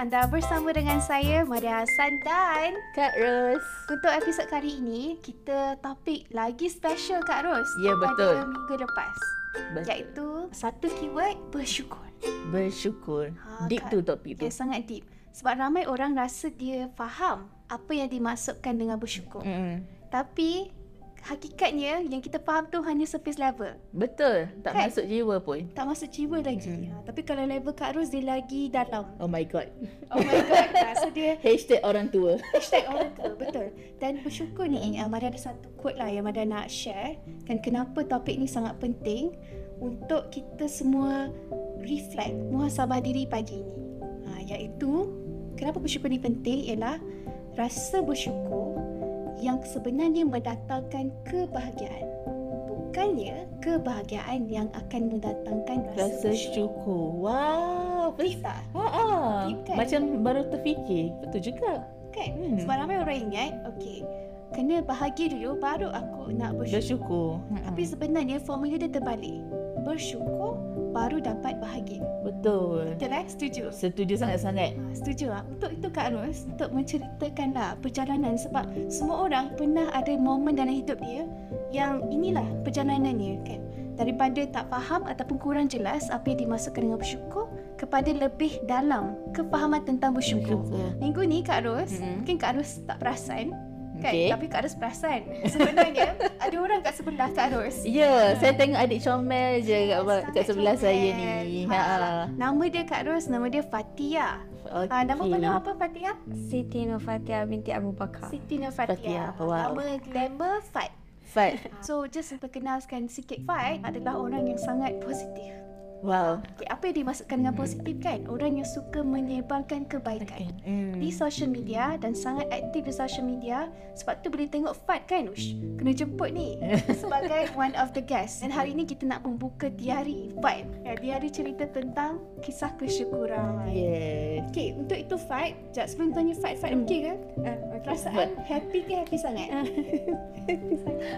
Anda bersama dengan saya Maria Hassan dan Kak Ros. untuk episod kali ini kita topik lagi special Kak Ros Ya, betul. pada minggu lepas Betul. iaitu satu keyword bersyukur. Bersyukur. Ha, Deep Kak. tu topik tu. Ya, sangat deep. Sebab ramai orang rasa dia faham apa yang dimaksudkan dengan bersyukur. Mm. Tapi hakikatnya yang kita faham tu hanya surface level. Betul. Tak Kan? masuk jiwa pun. Tak masuk jiwa lagi. Ha, tapi kalau level Kak Ros dia lagi dalam. Oh my god. Oh my god. Ha, so dia Hashtag orang tua. Hashtag orang tua Betul Dan bersyukur ni uh, Mada ada satu quote lah Yang Mada nak share Kan kenapa topik ni sangat penting Untuk kita semua Reflect Muhasabah diri pagi ni ha, Iaitu Kenapa bersyukur ni penting Ialah Rasa bersyukur Yang sebenarnya mendatangkan kebahagiaan Bukannya kebahagiaan yang akan mendatangkan rasa, Rasa syukur. Wow. Tak? Ha ah. Kan? Macam baru terfikir. Betul juga. Kan? Hmm. Sebab ramai orang ingat Okay Kena bahagia dulu Baru aku nak bersyukur Bersyukur. Tapi sebenarnya formula dia terbalik. Bersyukur baru dapat bahagia. betul. Betul eh? Setuju? Setuju sangat-sangat. Ha, setuju lah. Untuk itu Kak Ros, untuk menceritakanlah perjalanan sebab semua orang pernah ada momen dalam hidup dia yang inilah perjalanannya kan. Daripada tak faham ataupun kurang jelas apa yang dimasukkan dengan bersyukur kepada lebih dalam kefahaman tentang bersyukur. Bersyukur. Minggu ni Kak Ros, Mm-mm. mungkin Kak Ros tak perasan kan? Okey. Tapi Kak Ros perasan. Sebenarnya ada orang kat sebelah Kak Ros. Ya, saya tengok adik comel je kat, Sangat kat sebelah comel. saya ni. Ha. Ha. Nama dia Kak Ros, nama dia Fatia. Okay. Ha, nama penuh apa Fatia? Siti Nofatia binti Abu Bakar. Siti Nur Fatia. Fatia, wow. Nama glamour Fat. Fat. So just perkenalkan sikit Fat adalah orang yang sangat positif. Wow. Okay, apa yang dimaksudkan dengan positif kan? Orang yang suka menyebarkan kebaikan. Hmm. Di social media dan sangat aktif di social media Sebab tu boleh tengok Fat kan Ush, Kena jemput ni Sebagai one of the guests Dan hari ni kita nak membuka diari Fat ya, Diari cerita tentang kisah kesyukuran Yes. Okay, untuk itu Fat Sekejap sebelum tanya Fat, Fat okey ke? Uh, perasaan happy ke happy sangat?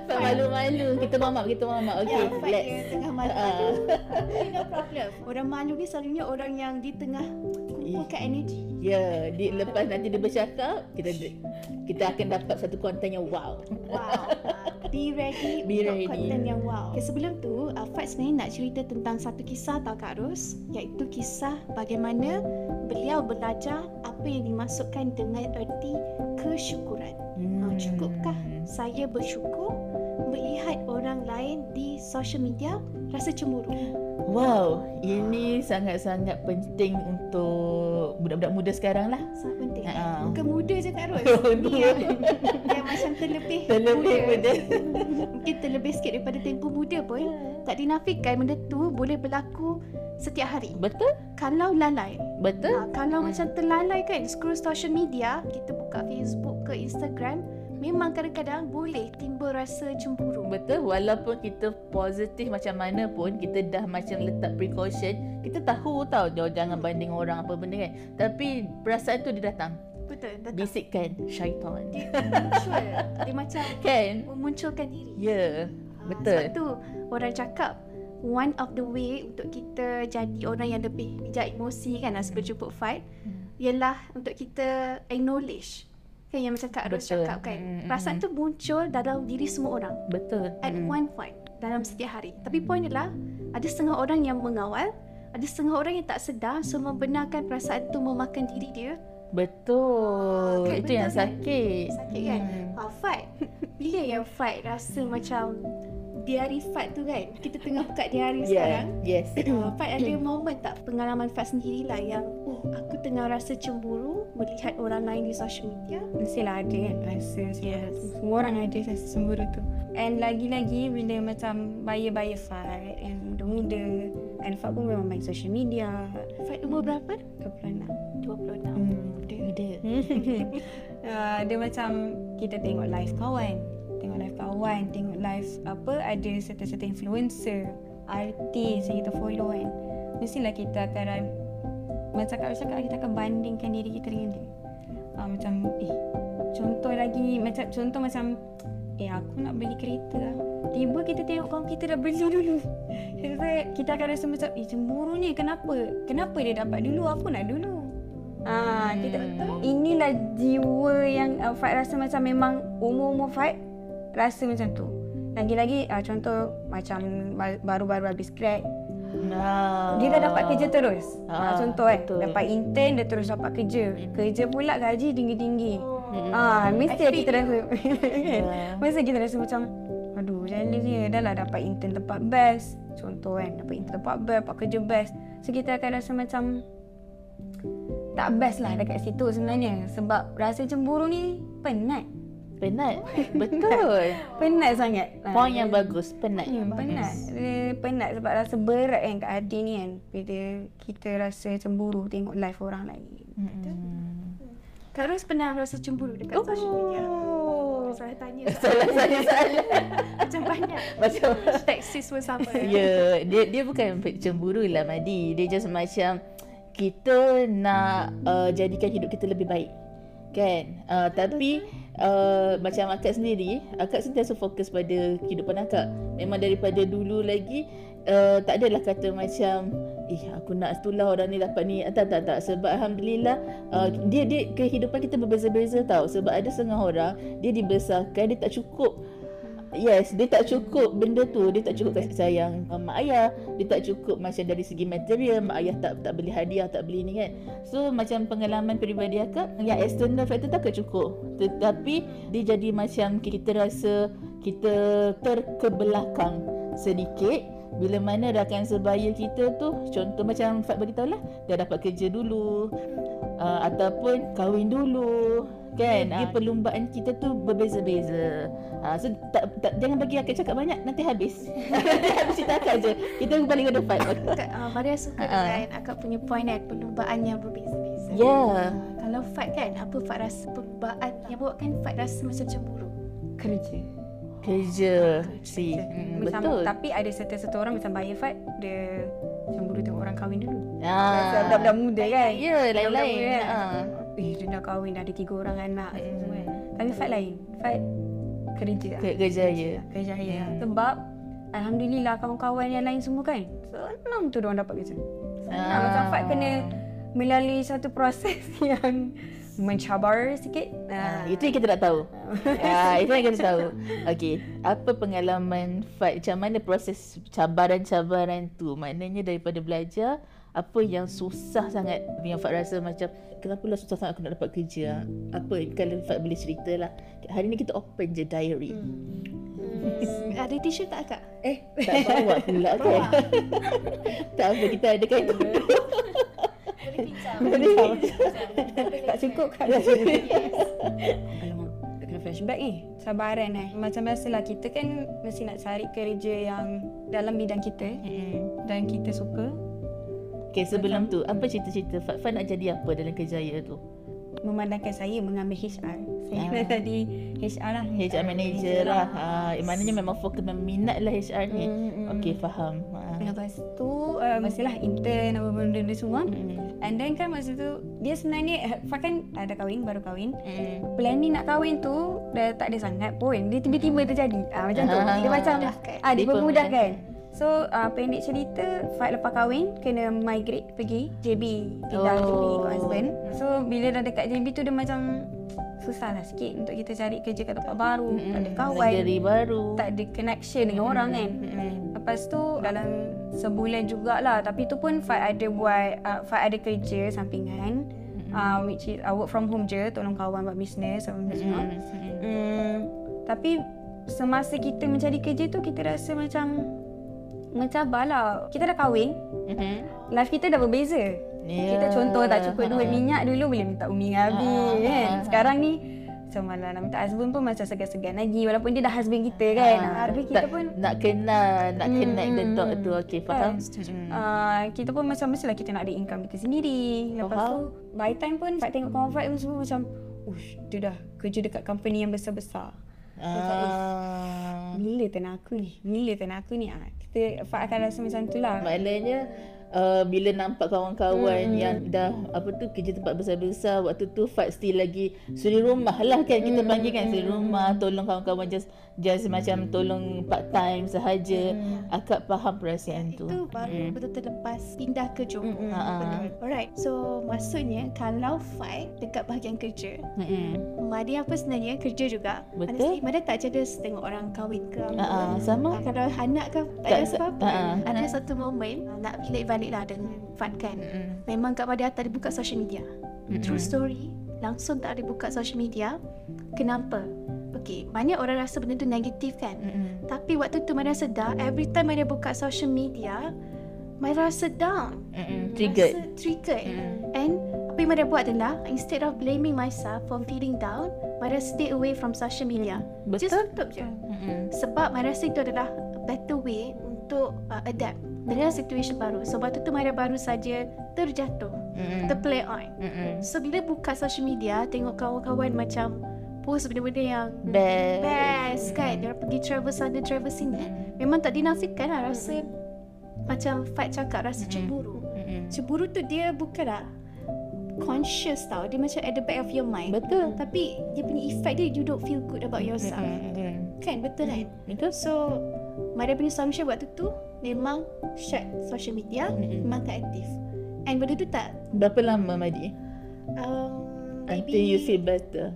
Tak malu-malu. Kita mamak, kita mamak. Okay, Okay, ya, Fat let's. dia tengah malu-malu Tapi Orang malu ni selalunya orang yang di tengah kumpulkan energi Ya, di, lepas nanti dia bercakap, kita kita akan dapat satu konten yang wow. Wow. Be ready Be untuk ready. konten yang wow. Okay, sebelum tu, uh, Fat sebenarnya nak cerita tentang satu kisah tau Kak Ros. Iaitu kisah bagaimana beliau belajar apa yang dimasukkan dengan erti kesyukuran. Hmm. Uh, cukupkah saya bersyukur melihat orang lain di social media rasa cemburu? Wow, ini sangat-sangat penting untuk budak-budak muda sekarang lah. Sangat penting. Ha. Bukan muda je Kak Ros. Oh, Ni yang, yang macam terlebih Terlebih muda. Mungkin terlebih sikit daripada tempoh muda pun tak dinafikan benda tu boleh berlaku setiap hari. Betul? Kalau lalai. Betul? Ha, kalau macam terlalai kan scroll social media, kita buka Facebook ke Instagram, memang kadang-kadang boleh timbul rasa cemburu. Betul, walaupun kita positif macam mana pun Kita dah macam letak precaution Kita tahu tau jangan banding orang apa benda kan Tapi perasaan tu dia datang Betul, datang. Bisikkan syaitan Dia muncul. Dia macam Kan? memunculkan diri. Ya, yeah, Ha, betul Sebab tu orang cakap one of the way untuk kita jadi orang yang lebih bijak emosi kan as berjumpa fight Hmm. ialah untuk kita acknowledge kan yang macam Kak Ros cakap kan Mm, mm, perasaan mm. tu muncul dalam diri semua orang. Betul. At Mm. one point dalam setiap hari. Tapi point ialah ada setengah orang yang mengawal ada setengah orang yang tak sedar so membenarkan perasaan tu memakan diri dia. Betul. Kan, Itu yang kan? sakit. Sakit kan? Hmm. ha, fight. Bila yang fight rasa macam diari fight tu kan kita tengah buka diari sekarang Yeah, yes Uh, Fat ada momen tak pengalaman Fat sendirilah yang oh aku tengah rasa cemburu melihat orang lain di social media? Mestilah ada kan rasa yes. Semua orang ada rasa cemburu tu. And lagi-lagi bila macam buyer-buyer fight yang muda-muda and Fat pun memang main social media. Fat umur berapa? 26. 26. Hmm, muda. uh, dia macam kita tengok live kawan. Tengok live kawan, tengok live apa ada certain-certain influencer, artis yang kita follow kan. Mestilah kita akan macam Kak cakap kita akan bandingkan diri kita dengan dia. Uh, macam eh contoh lagi macam contoh macam eh aku nak beli kereta lah. Tiba kita tengok kawan kita dah beli dulu. Kita, kita akan rasa macam eh cemburu ni kenapa? Kenapa dia dapat dulu aku nak dulu? Ah, kita inilah jiwa yang uh, Fight rasa macam memang umur-umur Fight rasa macam tu. Lagi-lagi uh, contoh macam ba- baru-baru habis grad, Nah. dia dah dapat kerja terus. Ah, Ah, contoh kan, betul. dapat intern dia terus dapat kerja. Kerja pula gaji tinggi-tinggi. Ah, mesti I kita feel rasa kan. Yeah. Mesti kita rasa macam aduh, jealous dia dah lah dapat intern tempat best. Contoh kan, dapat intern tempat best, dapat kerja best. So kita akan rasa macam tak best lah dekat situ sebenarnya sebab rasa cemburu ni penat. Penat. Betul. Penat sangat. Poin yang bagus. Penat. Hmm, penat. Dia penat sebab rasa berat kan kat hati ni kan. Bila kita rasa cemburu tengok live orang lain. Mm-mm. Kak Ros pernah rasa cemburu dekat oh. social media? Oh. Saya tanya Salah saya salah. macam banyak. Macam Teksis pun sama. Ya, yeah, dia dia bukan cemburu lah Madi. Dia just macam kita nak uh, jadikan hidup kita lebih baik. Kan? Uh, tapi uh, macam akak sendiri, akak sentiasa fokus pada kehidupan akak. Memang daripada dulu lagi uh, tak adalah kata macam eh aku nak itulah orang ni dapat ni. Tak tak tak sebab alhamdulillah uh, dia dia kehidupan kita berbeza-beza tau. Sebab ada setengah orang dia dibesarkan dia tak cukup Yes, dia tak cukup benda tu, dia tak cukup kasih sayang uh, mak ayah, dia tak cukup macam dari segi material, mak ayah tak tak beli hadiah, tak beli ni kan. So macam pengalaman peribadi akak, yang external factor tak cukup. Tetapi dia jadi macam kita rasa kita terkebelakang sedikit. Bila mana rakan sebaya kita tu contoh macam Fat beritahu lah dia dapat kerja dulu uh, ataupun kahwin dulu kan dia perlumbaan kita tu berbeza-beza uh, so tak, tak jangan bagi akak cakap banyak nanti habis nanti habis cerita akak je kita balik ke depan Kak uh, Maria suka Ha-ha. dengan akak punya point kan perlumbaan yang berbeza-beza. ya Kalau Fat kan, apa Fat rasa perlumbaan yang buatkan Fat rasa macam cemburu? Kerja. kerja si Kerja. mm, Macam, betul Tapi ada satu-satu orang macam Bayar Fat, dia cemburu tengok orang kahwin dulu. ah Budak-budak muda kan. ya lain-lain Budak-budak muda ah kan. Eh, dia dah kahwin, dah ada tiga orang anak. Mm. semua kan. Tapi Fat lain. Fat kerja. Ke- kerjaya Kerjaya. Hmm. Sebab Alhamdulillah kawan-kawan yang lain semua kan. Senang tu diorang dapat kerja. Senang. Ah. Macam Fat kena melalui satu proses yang mencabar sikit. Ah, Ah, itu yang kita tak tahu. ah, itu yang kita tahu. Okey, apa pengalaman Fat macam mana proses cabaran-cabaran tu? Maknanya daripada belajar apa yang susah sangat yang Fat rasa macam kenapa lah susah sangat aku nak dapat kerja? Apa kalau Fat boleh cerita lah. Hari ni kita open je diary. Hmm. Ada tisu tak Kak? Eh, Tak bawa pula kan. tak apa kita ada kan. Boleh pinjam. tak cukup kan? Alamak, tak kena flashback ni. Sabaran eh. Macam biasalah kita kan mesti nak cari kerja yang dalam bidang kita dan kita suka. Okay, sebelum tu apa cerita-cerita Fat Fat nak jadi apa dalam kerjaya tu? Memandangkan saya mengambil HR. Saya Ah. tadi HR lah. HR manager lah. Ha, maknanya memang fokus memang minat lah HR ni. Mm, mm, Okey, faham. Ha. Lepas tu uh, Mestilah intern apa benda ni semua Mm. And then kan masa tu Dia sebenarnya Fat kan ada kahwin Baru kahwin Mm. Planning nak kahwin tu Dah tak ada sangat pun Dia tiba-tiba terjadi ah, Macam tu Ah. Dia macam Dimudahkan. ah, Dia Dia memudahkan So uh, pendek cerita Fat lepas kahwin Kena migrate pergi JB Pindah Oh. JB ikut husband. So bila dah dekat JB tu Dia macam Susah lah sikit Untuk kita cari kerja kat tempat baru Tak ada kawan Negeri baru. Tak ada connection dengan orang kan. Mm. Lepas tu dalam sebulan jugalah Tapi tu pun Fat ada buat uh, Fat ada kerja sampingan uh, Which is uh, work from home je Tolong kawan buat bisnes apa benda semua Hmm, tapi semasa kita mencari kerja tu kita rasa macam mencabar lah. Kita dah kahwin, Mhm. life kita dah berbeza. Ya. Kita contoh tak cukup duit Ha. minyak dulu boleh minta umi dengan abi ha, kan. ha. Sekarang ni macam malah nak minta husband pun macam segan-segan lagi walaupun dia dah husband kita kan. Ah, Ha, tapi kita tak- pun nak kenal, nak Hmm, connect the dot tu. Okey, faham? Setuju. Uh, kita pun macam mestilah kita nak ada income kita sendiri. Lepas Faham. tu by time pun Fat tengok Fat pun semua macam Ush, dia dah kerja dekat company yang besar-besar. Ah. Bila tanah aku ni? Bila tanah aku ni? Ah, kita Fat akan rasa macam tu lah. Maknanya uh, bila nampak kawan-kawan Hmm. yang dah apa tu kerja tempat besar-besar waktu tu Fat still lagi suri rumah lah kan kita Hmm, panggil kan suri rumah tolong kawan-kawan just just macam tolong part time sahaja Hmm. akak faham perasaan tu Itu baru betul-betul lepas pindah ke Johor. Mm-mm. Ha, ha. Alright, so maksudnya kalau fight dekat bahagian kerja, Mm-mm. Madia apa sebenarnya kerja juga. Betul. Honestly, Madia tak jealous tengok orang kahwin ke. Ha, ha, sama kalau anak ke tak Tak ada ha, ha. Ada satu momen ah, nak relate balik lah dengan Fat kan. Mm-mm. Memang Kak Madia tak ada buka social media. Mm-mm. True story, langsung tak ada buka social media. Kenapa? Okay, banyak orang rasa benda tu negatif kan. Mm-mm. Tapi waktu tu Madia sedar, every time Madia buka social media, Madia rasa down. Mm-mm. triggered Rasa triggered. Mm. And apa yang Madia buat adalah, instead of blaming myself for feeling down, Madia stay away from social media. Just betul tutup je. Mm-mm. Sebab Madia rasa itu adalah a better way untuk uh, adapt dengan situasi baru. So waktu tu Madia baru saja terjatuh, Mm-mm. terplay on. Mm-mm. So bila buka social media, tengok kawan-kawan macam post benda-benda yang best best kan. Dia pergi travel sana, travel sini. Memang tak dinafikan lah rasa macam Fat cakap rasa cemburu. Mm-mm. Cemburu tu dia bukanlah conscious tau. Dia macam at the back of your mind. betul Tapi dia punya effect dia you don't feel good about yourself. Mm-mm. Kan betul kan? betul So Maria punya solution waktu tu memang shut social media, Mm-mm. memang tak aktif. And benda tu tak berapa lama Madi um, until you feel better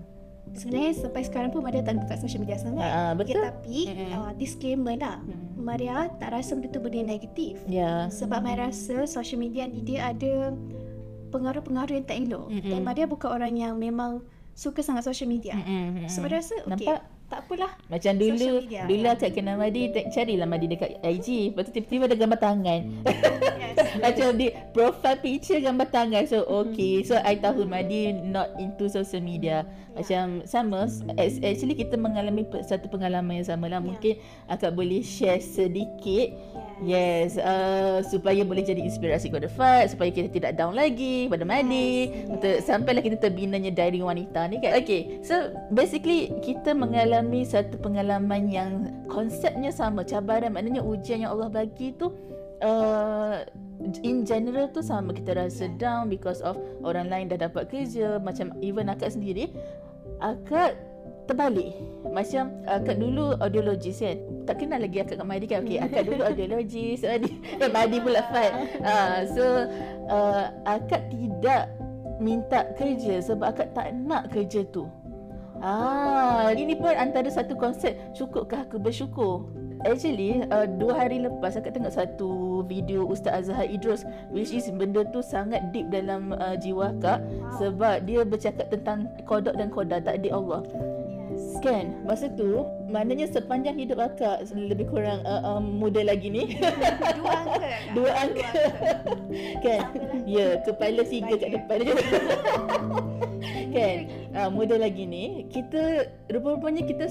Sebenarnya sampai sekarang pun Maria tak buka social media sangat. Ah, ah, betul. Ya, tapi Mm-mm. uh, disclaimer lah. Mm. Maria tak rasa benda tu benda negatif. ya Sebab Maria rasa social media ni dia ada pengaruh-pengaruh yang tak elok. Mm-mm. Dan Maria bukan orang yang memang suka sangat social media. Mm-mm. So Maria rasa okay, Nampak? Tak apalah. Macam dulu Dulu ya. akak kenal Madi tak- Carilah Madi dekat IG Lepas tu tiba-tiba ada gambar tangan. Yes. Macam di Profile picture gambar tangan. So okay. So I tahu Madi Not into social media. Macam sama. As- Actually kita mengalami Satu pengalaman yang sama lah. Mungkin akak boleh share sedikit. Yes, uh, supaya boleh jadi inspirasi kepada Fat, supaya kita tidak down lagi pada Madi, untuk sampailah kita terbinanya diary wanita ni kan. Okay, so basically kita mengalami satu pengalaman yang konsepnya sama, cabaran maknanya ujian yang Allah bagi tu uh, in general tu sama. Kita rasa down because of orang lain dah dapat kerja, macam even akak sendiri, akak terbalik. Macam akak dulu audiologis kan? Tak kenal lagi akak dengan Madi kan? Okay, akak dulu audiologis Madi eh Madi pula Fat uh, so uh, akak tidak minta kerja sebab akak tak nak kerja tu Ah, ini pun antara satu konsep cukupkah aku bersyukur. Actually, uh, dua hari lepas akak tengok satu video Ustaz Azhar Idrus which is benda tu sangat deep dalam uh, jiwa akak sebab dia bercakap tentang kodok dan koda takdir Allah. Kan? Masa tu, maknanya sepanjang hidup akak lebih kurang uh, um, muda lagi ni. Dua angka Kak. Dua angka. kan? Ya, kepala tiga kat depan je. kan? Uh, muda lagi ni, kita rupa-rupanya kita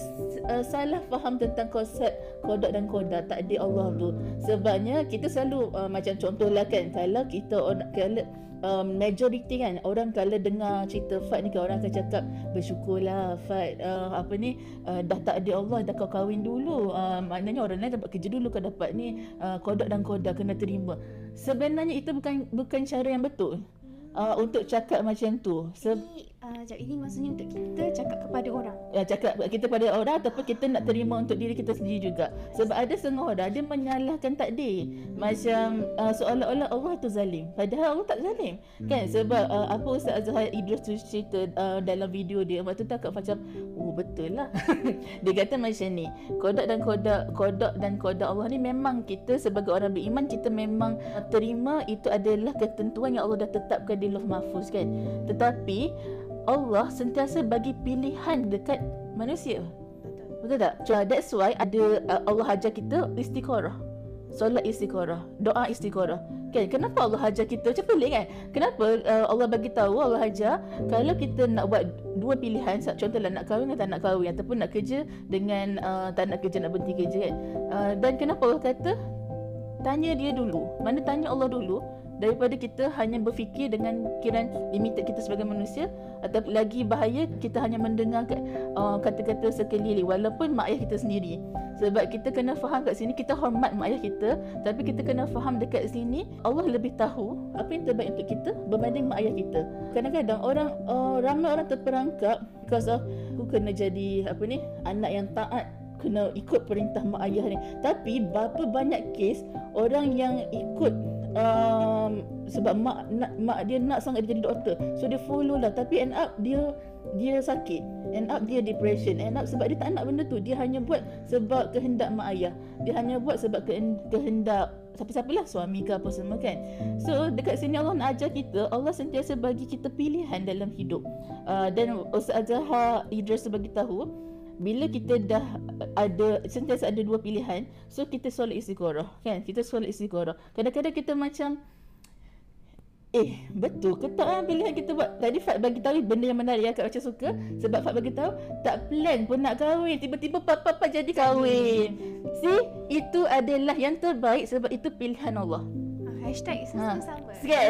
uh, salah faham tentang konsep kodok dan koda takdir Allah tu. Sebabnya kita selalu uh, macam contohlah kan, kalau kita kalau um, majority kan orang kalau dengar cerita Fat ni kan orang akan cakap bersyukurlah Fat uh, apa ni uh, dah tak ada Allah dah kau kahwin dulu. Uh, maknanya orang lain dapat kerja dulu kau dapat ni uh, kodok dan koda kena terima. Sebenarnya itu bukan bukan cara yang betul uh, untuk cakap macam tu. Se- uh, jap, ini maksudnya untuk kita cakap kepada orang. ya, cakap kita pada orang ataupun kita nak terima untuk diri kita sendiri juga. Sebab ada setengah orang dia menyalahkan takdir. Macam uh, seolah-olah Allah tu zalim. Padahal Allah tak zalim. Kan? Sebab uh, apa Ustaz Azhar Idrus tu cerita uh, dalam video dia waktu tu akak macam oh betul lah. Dia kata macam ni kodok dan kodok kodok dan kodok Allah ni memang kita sebagai orang beriman kita memang terima itu adalah ketentuan yang Allah dah tetapkan di lauh mahfuz kan? Tetapi Allah sentiasa bagi pilihan dekat manusia. Betul tak? So, that's why ada uh, Allah ajar kita istikharah. Solat istikharah, doa istikharah. Kan kenapa Allah ajar kita macam pelik kan? Kenapa uh, Allah bagi tahu Allah ajar kalau kita nak buat dua pilihan contohlah nak kahwin atau tak nak kahwin ataupun nak kerja dengan uh, tak nak kerja nak berhenti kerja kan. Uh, dan kenapa Allah kata tanya dia dulu. Mana tanya Allah dulu daripada kita hanya berfikir dengan kiran limited kita sebagai manusia atau lagi bahaya kita hanya mendengar uh, kata-kata sekeliling. Walaupun mak ayah kita sendiri. Sebab kita kena faham kat sini kita hormat mak ayah kita. Tapi kita kena faham dekat sini Allah lebih tahu apa yang terbaik untuk kita berbanding mak ayah kita. Kadang-kadang orang uh, ramai orang terperangkap because of aku kena jadi apa ni anak yang taat. Kena ikut perintah mak ayah ni. Tapi berapa banyak kes orang yang ikut um, sebab mak nak mak dia nak sangat dia jadi doktor. So dia follow lah. Tapi end up dia dia sakit. End up dia depression. End up sebab dia tak nak benda tu. Dia hanya buat sebab kehendak mak ayah. Dia hanya buat sebab kehendak siapa-siapa lah. Suami ke apa semua kan. So dekat sini Allah nak ajar kita Allah sentiasa bagi kita pilihan dalam hidup. Uh, dan Ustaz Zahar Idris bagi tahu bila kita dah ada sentiasa ada dua pilihan so kita solat istikharah kan kita solat istikharah kadang-kadang kita macam Eh, betul ke tak ah, pilihan kita buat? Tadi Fat bagi tahu benda yang menarik yang Kak macam suka sebab Fat bagi tahu tak plan pun nak kahwin, tiba-tiba papa papa jadi kahwin. See, itu adalah yang terbaik sebab itu pilihan Allah. Hashtag sama-sama. Ha. Sikit.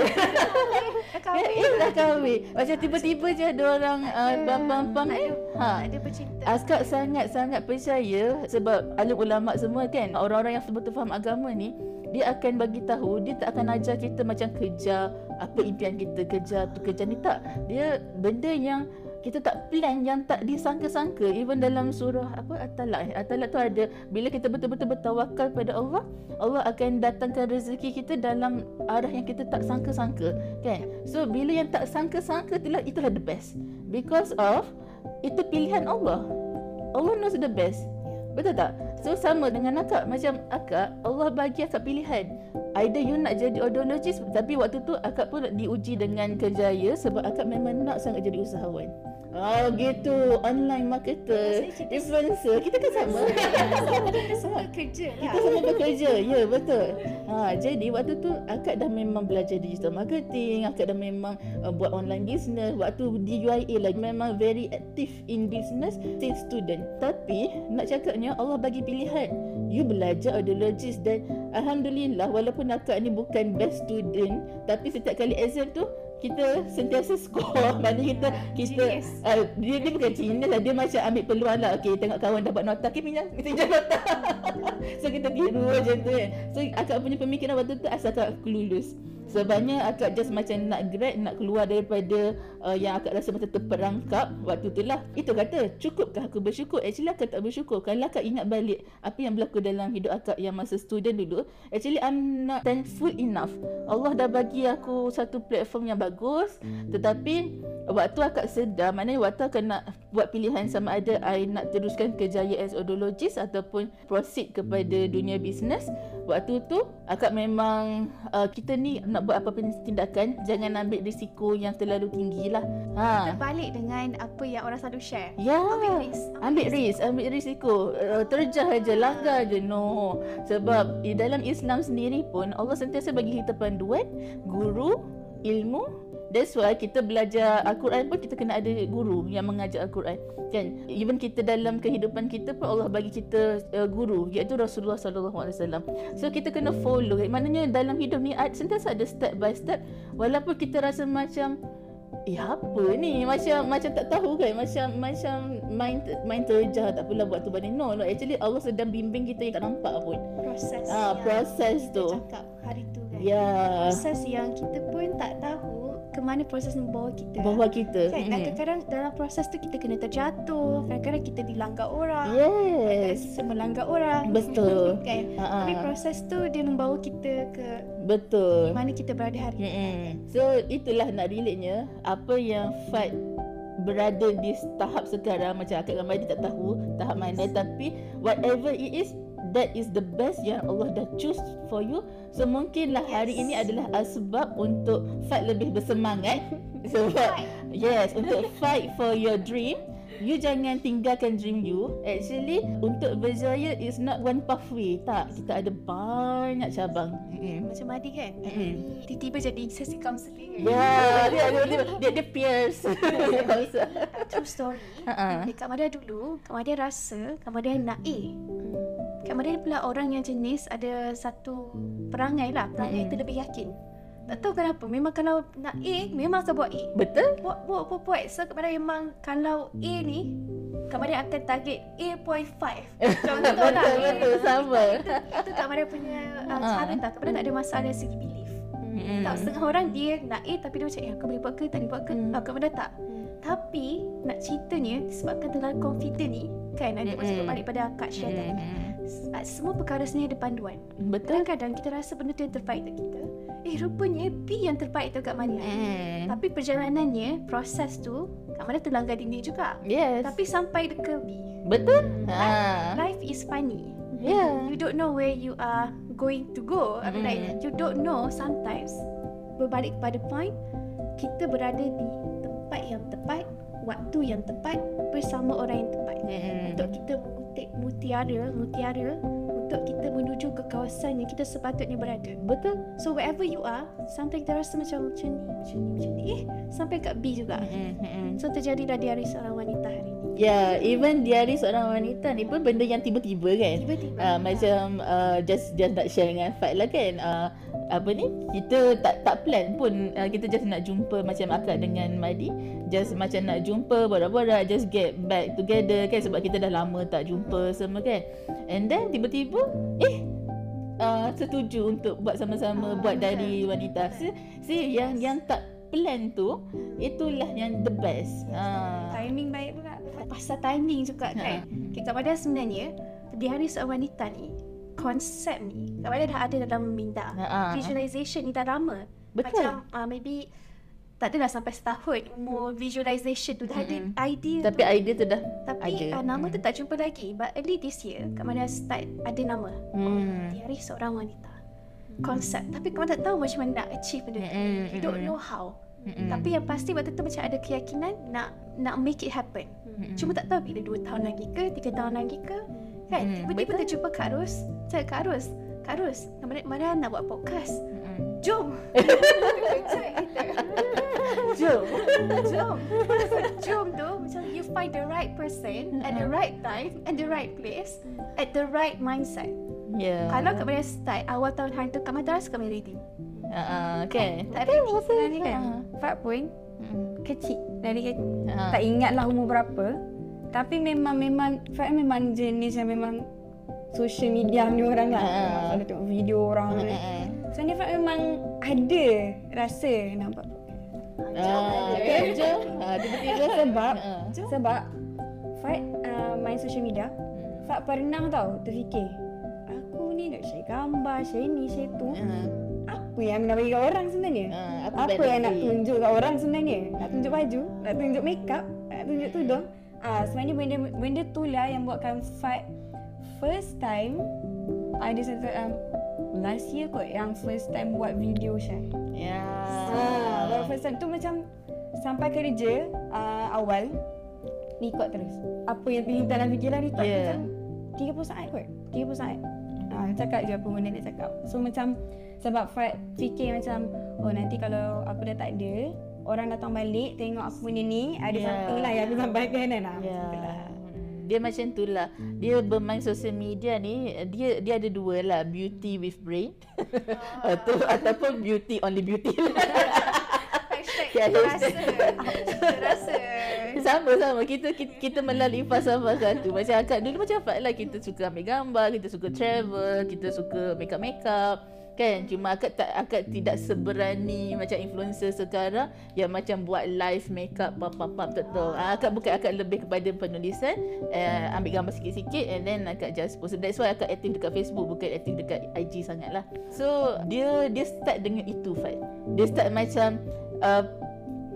dah kahwin. Eh, dah kahwin. Macam tiba-tiba je ada orang uh, bam-bam-bam eh. Ha. Ada bercinta. Askar sangat-sangat percaya sebab alim ulama semua kan, orang-orang yang betul faham agama ni, dia akan bagi tahu dia tak akan ajar kita macam kerja apa impian kita kerja tu kerja ni tak dia benda yang kita tak plan yang tak disangka-sangka. Even dalam surah apa at-talaq. Eh at-talaq tu ada bila kita betul-betul bertawakal pada Allah Allah akan datangkan rezeki kita dalam arah yang kita tak sangka-sangka. Kan? So bila yang tak sangka-sangka itulah itulah the best. Because of itu pilihan Allah. Allah knows the best. Betul tak? So sama dengan akak. Macam akak Allah bagi akak pilihan. Either you nak jadi audiologist Tapi waktu tu akak pun diuji dengan kejaya Sebab akak memang nak sangat jadi usahawan Oh gitu. Online marketer. Influencer. Kita kan sama. Kita sama. Kerja. Lah Kita sama bekerja. Ya betul. Ha, Jadi waktu tu Akak dah memang belajar digital marketing. Akak dah memang uh, Buat online business. Waktu di UIA lagi Memang very active in business Since student. Tapi Nak cakapnya Allah bagi pilihan. You belajar audiologist Dan Alhamdulillah Walaupun akak ni bukan best student Tapi setiap kali exam tu kita sentiasa score. Mana kita kita uh, dia dia bukan genius lah. Dia macam ambil peluang lah. Okey tengok kawan dapat nota. Okey pinjam kita pinjam nota. So kita tiru macam tu kan. So akak punya pemikiran waktu tu asal akak lulus Sebabnya akak just macam nak grad Nak keluar daripada uh, Yang akak rasa macam terperangkap Waktu tu lah. Itu kata Cukupkah aku bersyukur? Actually akak tak bersyukur. Kalau akak ingat balik Apa yang berlaku dalam hidup akak Yang masa student dulu Actually I'm not thankful enough. Allah dah bagi aku Satu platform yang bagus. Tetapi Waktu akak sedar Maknanya waktu akak nak Buat pilihan sama ada I nak teruskan kerjaya as audiologist Ataupun Proceed kepada dunia bisnes Waktu tu Akak memang uh, Kita ni nak buat apa-apa tindakan jangan ambil risiko yang terlalu tinggi lah. Ha. terbalik dengan apa yang orang selalu share. Ya. Ambil risk ambil, risk. ambil risiko. Uh, terjah aja langgar je no. Sebab di dalam Islam sendiri pun Allah sentiasa bagi kita panduan guru ilmu That's why kita belajar Al-Quran pun kita kena ada guru yang mengajar Al-Quran. Kan? Even kita dalam kehidupan kita pun Allah bagi kita uh, guru iaitu Rasulullah sallallahu alaihi wasallam. So kita kena follow. Maknanya dalam hidup ni sentiasa ada step by step walaupun kita rasa macam Eh apa ni macam macam tak tahu kan macam macam main main terjah tak pula buat tu banding no, no actually Allah sedang bimbing kita yang tak nampak pun proses ah proses tu cakap hari tu kan yeah. proses yang kita pun tak tahu ke mana proses membawa kita. Bawa kita. Kan? Hmm. Kadang-kadang dalam proses tu kita kena terjatuh. Kadang-kadang kita dilanggar orang. Yes. Kita melanggar orang. Betul. kan? Uh-huh. Tapi proses tu dia membawa kita ke Betul. mana kita berada hari ini. So itulah nak relate-nya. Apa yang Fat berada di tahap sekarang macam akak dengan Maidi tak tahu tahap mana tapi whatever it is that is the best yang Allah dah choose for you. So mungkinlah yes. hari ini adalah sebab untuk Fat lebih bersemangat sebab yes untuk fight for your dream you jangan tinggalkan dream you. Actually untuk berjaya is not one pathway. Tak, kita ada banyak cabang. Mm-mm. Macam Madi kan Mm-mm. Tiba-tiba jadi sesi counselling Ya, dia dia dia dia, dia pierce. True story. Eh, Kak Madia dulu Kak Madia rasa Kak Madia nak A Kak Madia pula orang yang jenis Ada satu perangai lah Perangai Mm-mm. itu lebih yakin Tak tahu kenapa Memang kalau nak A Memang akan buat A Betul? Buat buat buat buat So Kak Madia memang Kalau A ni Kak Madia akan target A.5 Contoh lah betul, betul, sama. Itu, itu Kak Madia punya uh, Ha. cara tak Kak Madia tak ada masalah segi belief Mm-mm. Tak setengah orang dia nak A tapi dia macam eh aku boleh buat ke tak boleh buat ke Hmm. hmm. Kak Madia tak Tapi nak ceritanya disebabkan terlalu confident ni Kan ada Mm-mm. macam balik pada Kak Syah tadi Mm-mm. S- uh, Semua perkara sebenarnya ada panduan Betul? Kadang-kadang kita rasa benda tu yang terbaik untuk kita Eh rupanya B yang terbaik untuk Kak Maria Mm. Tapi perjalanannya Proses tu Kak Maria terlanggar dinding juga Yes. Tapi sampai ke B Betul? Ha. Life is funny Yeah. You don't know where you are going to go I mean like Mm. you don't know sometimes Berbalik kepada point Kita berada di tempat yang tepat Waktu yang tepat Bersama orang yang tepat Mm. Untuk kita mengutik mutiara Mutiara Untuk kita menuju ke kawasan yang kita sepatutnya berada Betul? So wherever you are Sometimes kita rasa macam macam ni Macam ni macam ni Eh sampai kat B juga. Mm-mm. So terjadilah di hari seorang wanita hari ni Ya, even diari seorang wanita ni pun benda yang tiba-tiba kan. Tiba-tiba Uh, macam uh, just just nak share dengan Fat lah kan. Uh, apa ni? Kita tak tak plan pun uh, kita just nak jumpa macam akak dengan Madi. Just macam nak jumpa borak-borak just get back together kan sebab kita dah lama tak jumpa semua kan. And then tiba-tiba eh uh, setuju untuk buat sama-sama Ah, buat betul. dari wanita. See, see yang yang tak plan tu itulah yang the best. Uh, Timing baik pula. pasal timing juga Ha. kan. Okay, Kak sebenarnya di hari seorang wanita ni konsep ni Kak dah ada dalam minda. Ha. Visualization ni dah lama. Betul. Macam uh, maybe tak adalah sampai setahun umur visualization tu dah ada idea Tapi tu. idea tu dah tapi ada. uh, nama tu Mm. tak jumpa lagi. But early this year Kak Madia start ada nama. Hmm. Di hari seorang wanita. Konsep. Tapi Madia tak tahu macam mana nak achieve benda tu. Mm-mm, You don't know how. Mm-mm. Tapi yang pasti waktu tu macam ada keyakinan nak nak make it happen. Mm-mm. Cuma tak tahu bila 2 tahun lagi ke 3 tahun lagi ke Kan Hmm, Tiba-tiba betul. terjumpa Kak Ros Cakap Kak Ros Kak Ros Mana, mana nak buat podcast Mm-mm. Jom Jom. Jom so, Jom tu Macam you find the right person At the right time At the right place At the right mindset Ya. Kalau Kak Maria start Awal tahun hari tu Kak Maria rasa Kak Maria ready Ha ah, kan. Tak ready Sebenarnya kan, Ha. Fat pun Mm-mm. kecil. Dari kecil. Ha. Tak ingatlah umur berapa. Tapi memang memang Fat memang jenis yang memang social media ni orang lah. Ha. Memang Kalau tengok video orang. Ha. So ni Fat memang ada rasa nampak. Ah, kan jom. Ah, tiba-tiba Sebab Ha. sebab Fat uh, main social media. Fat pernah tau terfikir ni nak share gambar, share ni, share tu. Ha. Apa yang nak bagi kat orang sebenarnya? Ha, apa Apa yang nak tunjuk kat orang sebenarnya? Nak tunjuk baju, nak tunjuk makeup, nak tunjuk tudung. Ah, sebenarnya benda benda tu lah yang buatkan Fat first time ada satu um, last year kot yang first time buat video share. Ya. Ah, baru first time tu macam sampai kerja uh, awal record terus. Apa yang terlintas dalam fikiran record Yeah. macam 30 saat kot. 30 saat. Ah, cakap je apa benda nak cakap. So macam sebab Fat fikir macam oh nanti kalau aku dah tak ada, orang datang balik tengok aku punya ni ada Yeah. something lah yang aku sampaikan kan. Ah, Ya. betul lah. Dia macam tu lah Dia bermain social media ni Dia dia ada dua lah Beauty with brain Atau, Ataupun beauty only beauty Hashtag Ya, terasa Terasa Sama-sama. Kita, kita kita melalui fasa-fasa tu. Macam akak dulu macam Fat lah Kita suka ambil gambar Kita suka travel Kita suka make-up-make-up Kan? Cuma akak tak akak tidak seberani Macam influencer sekarang Yang macam buat live make-up Pap-pap-pap tak tahu ah, Akak bukan akak lebih kepada penulisan uh, Ambil gambar sikit-sikit And then akak just post. That's why akak aktif dekat Facebook Bukan aktif dekat IG sangat lah. So dia dia start dengan itu Fat Dia start macam uh,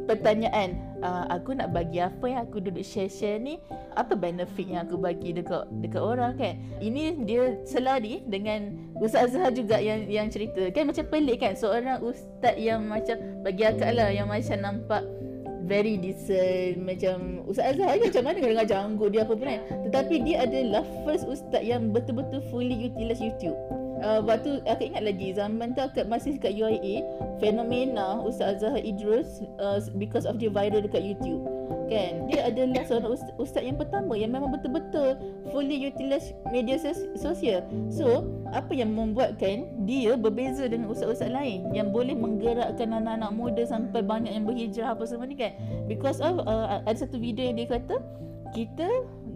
pertanyaan uh, aku nak bagi apa yang aku duduk share-share ni? Apa benefit yang aku bagi dekat dekat orang? Kan? Ini dia selari dengan ustazah juga yang yang cerita. Kan? Macam pelik kan? Seorang ustaz yang macam bagi akak lah yang macam nampak very decent macam Ustaz Azhar ni macam mana? Dengan janggut dia apa pun kan? Tetapi dia adalah first ustaz yang betul-betul fully utilize YouTube Uh, waktu aku ingat lagi zaman tu aku masih kat UIA fenomena Ustaz Azhar Idrus uh, because of dia viral dekat YouTube kan? Dia adalah seorang ustaz, yang pertama yang memang betul-betul fully utilize media sos- sosial. So apa yang membuatkan dia berbeza dengan ustaz-ustaz lain yang boleh menggerakkan anak-anak muda sampai banyak yang berhijrah apa semua ni kan? Because of uh, ada satu video yang dia kata kita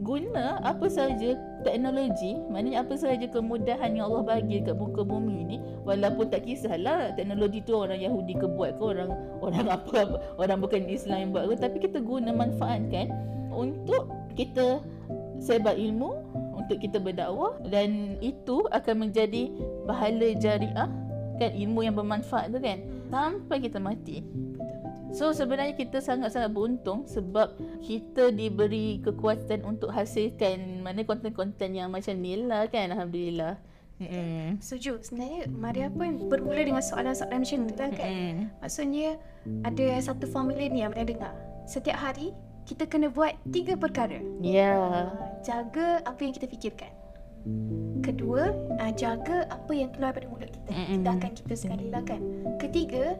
guna apa sahaja teknologi maknanya apa sahaja kemudahan yang Allah bagi kat muka bumi ni walaupun tak kisahlah teknologi tu orang Yahudi ke buat ke orang orang apa, apa orang bukan Islam yang buat ke tapi kita guna manfaatkan untuk kita sebar ilmu untuk kita berdakwah dan itu akan menjadi pahala jariah kan ilmu yang bermanfaat tu kan. Sampai kita mati So sebenarnya kita sangat-sangat beruntung sebab kita diberi kekuatan untuk hasilkan mana konten-konten yang macam ni lah kan Alhamdulillah. Mm-mm. Setuju. Sebenarnya Maria pun bermula dengan soalan-soalan macam tu lah kan. Mm-mm. Maksudnya ada satu formula ni yang pernah dengar. Setiap hari kita kena buat tiga perkara. Ya. Uh, jaga apa yang kita fikirkan. Kedua, uh, jaga apa yang keluar daripada mulut kita. Mm-mm. Tindakan kita sekali lah kan. Ketiga,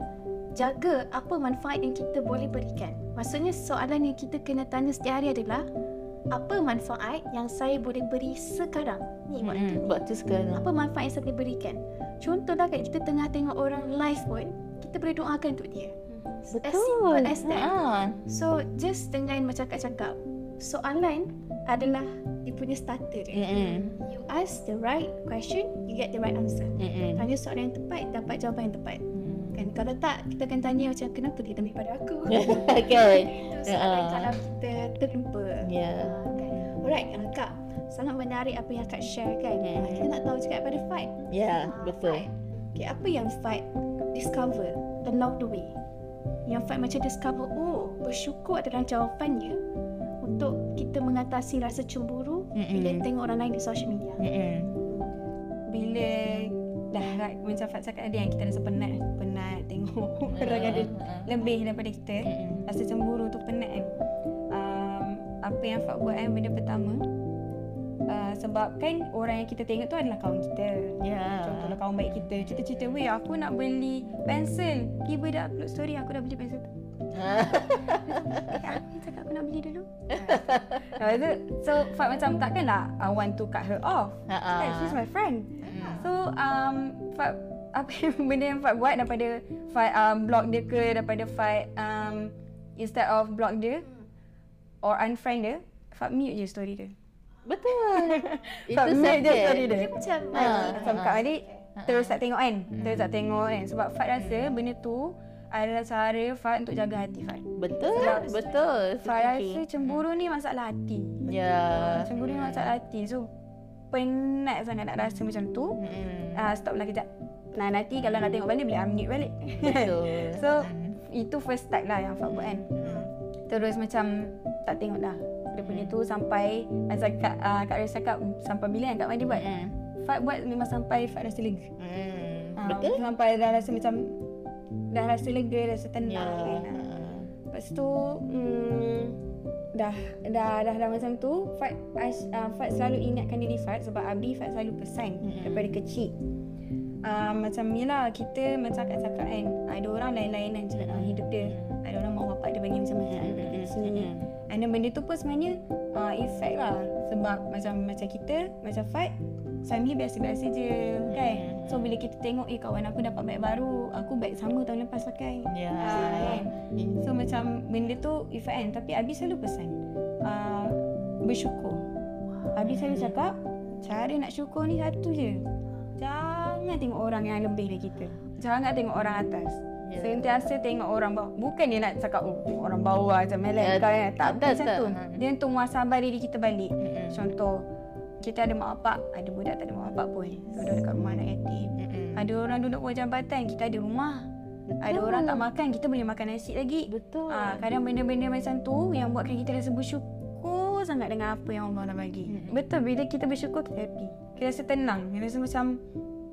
jaga apa manfaat yang kita boleh berikan. Maksudnya soalan yang kita kena tanya setiap hari adalah apa manfaat yang saya boleh beri sekarang? Ni waktu Mm-mm. Waktu sekarang. apa manfaat yang saya boleh berikan. Contohlah kan kita tengah tengok orang live pun, kita boleh doakan untuk dia. As simple as that. Ha. So just dengan macam Kak cakap, soalan adalah dia punya starter dia. Mm-mm. You ask the right question, you get the right answer. Mm-mm. Tanya soalan yang tepat, dapat jawapan yang tepat. Mm. Kan kalau tak, kita akan tanya macam kenapa dia lebih pada aku. kan? Soalan Ya. kalau kita terlupa. Ya. Ah, kan. Alright, ah, Kak. Sangat menarik apa yang Kak share kan. Hmm. Ah, Kita nak tahu juga pada Fight. Ya, Ah, betul. Fight. Okay, apa yang Fight discover along the way? Yang Fight macam discover, oh bersyukur adalah jawapannya untuk kita mengatasi rasa cemburu Mm-mm. bila tengok orang lain di social media. Mm-mm. Bila dah like, macam Fat cakap tadi yang kita rasa penat tengok orang ada lebih daripada kita. Rasa cemburu tu penat kan. Um, apa yang Fat buat kan benda pertama uh, sebab kan orang yang kita tengok tu adalah kawan kita. Ya. contohlah kawan baik kita. Kita cerita weh aku nak beli pensel. Tiba dah upload story aku dah beli pensel tu. Eh, aku cakap aku nak beli dulu. Lepas tu, so Fat macam takkanlah I want to cut her off. Ah. Kan, she's my friend. So um, Fat, apa yang benda yang Fat buat daripada Fat um, block dia ke daripada Fat um, instead of block dia or unfriend dia Fat mute je story dia. Betul. Itu Fat mute je story dia. Dia macam lagi Macam Kak Adik terus tak tengok kan? Hmm. Terus tak tengok kan? Sebab Fat rasa benda tu adalah cara Fat untuk jaga hati Fat Betul. Betul. Fat rasa cemburu ni masalah hati. Ya. Cemburu ni masalah hati. So penat sangat nak rasa macam tu. Mm-mm. uh, Stop lah kejap Nah nanti kalau nak tengok balik boleh unmute balik Betul. So itu first start lah yang Fat buat kan Mm. Terus macam tak tengok dah Dia punya tu sampai Macam Kak, uh, Kak Rais cakap Sampai bila kan Kak Madi buat Mm. Fat buat memang sampai Fat rasa lega Mm. Ah, Betul. Sampai dah rasa macam Dah rasa lega, rasa tenang kan Ah. Lepas tu hmm, dah, dah dah dah macam tu Fat, uh, Fat selalu ingatkan diri Fat Sebab Abi Fat selalu pesan Mm-mm. daripada kecil uh, Macam yelah kita macam cakap-cakap kan Ada orang lain-lain kan dalam hidup dia Ada orang mak bapak dia bagi macam-macam daripada kecil Mm-mm. And then benda tu pun sebenarnya uh, effect lah Sebab macam macam kita, macam Fat Sami biasa-biasa je kan So bila kita tengok eh kawan aku dapat beg baru Aku beg sama tahun lepas pakai Ya. Ah, kan? Mm. So macam benda tu effect kan Tapi Abi selalu pesan uh, Bersyukur Abi selalu cakap Cara nak syukur ni satu je Jangan tengok orang yang lebih dari kita Jangan tengok orang atas Ya. Sentiasa tengok orang bawah Bukan dia nak cakap oh, orang bawah macam melek kau kan Tak tak, macam tu Ha. Dia untuk muasabah diri kita balik Mm-mm. Contoh Kita ada mak bapak Ada budak tak ada mak bapak pun Duduk dekat rumah anak yatim Mm-mm. Ada orang duduk bawah jambatan Kita ada rumah Ada orang tak makan Kita boleh makan nasi lagi Betul. Ah, kadang benda-benda macam tu yang buatkan kita rasa bersyukur sangat dengan apa yang Allah dah bagi. Mm-mm. Betul bila kita bersyukur kita happy. Kita rasa tenang. Kita rasa macam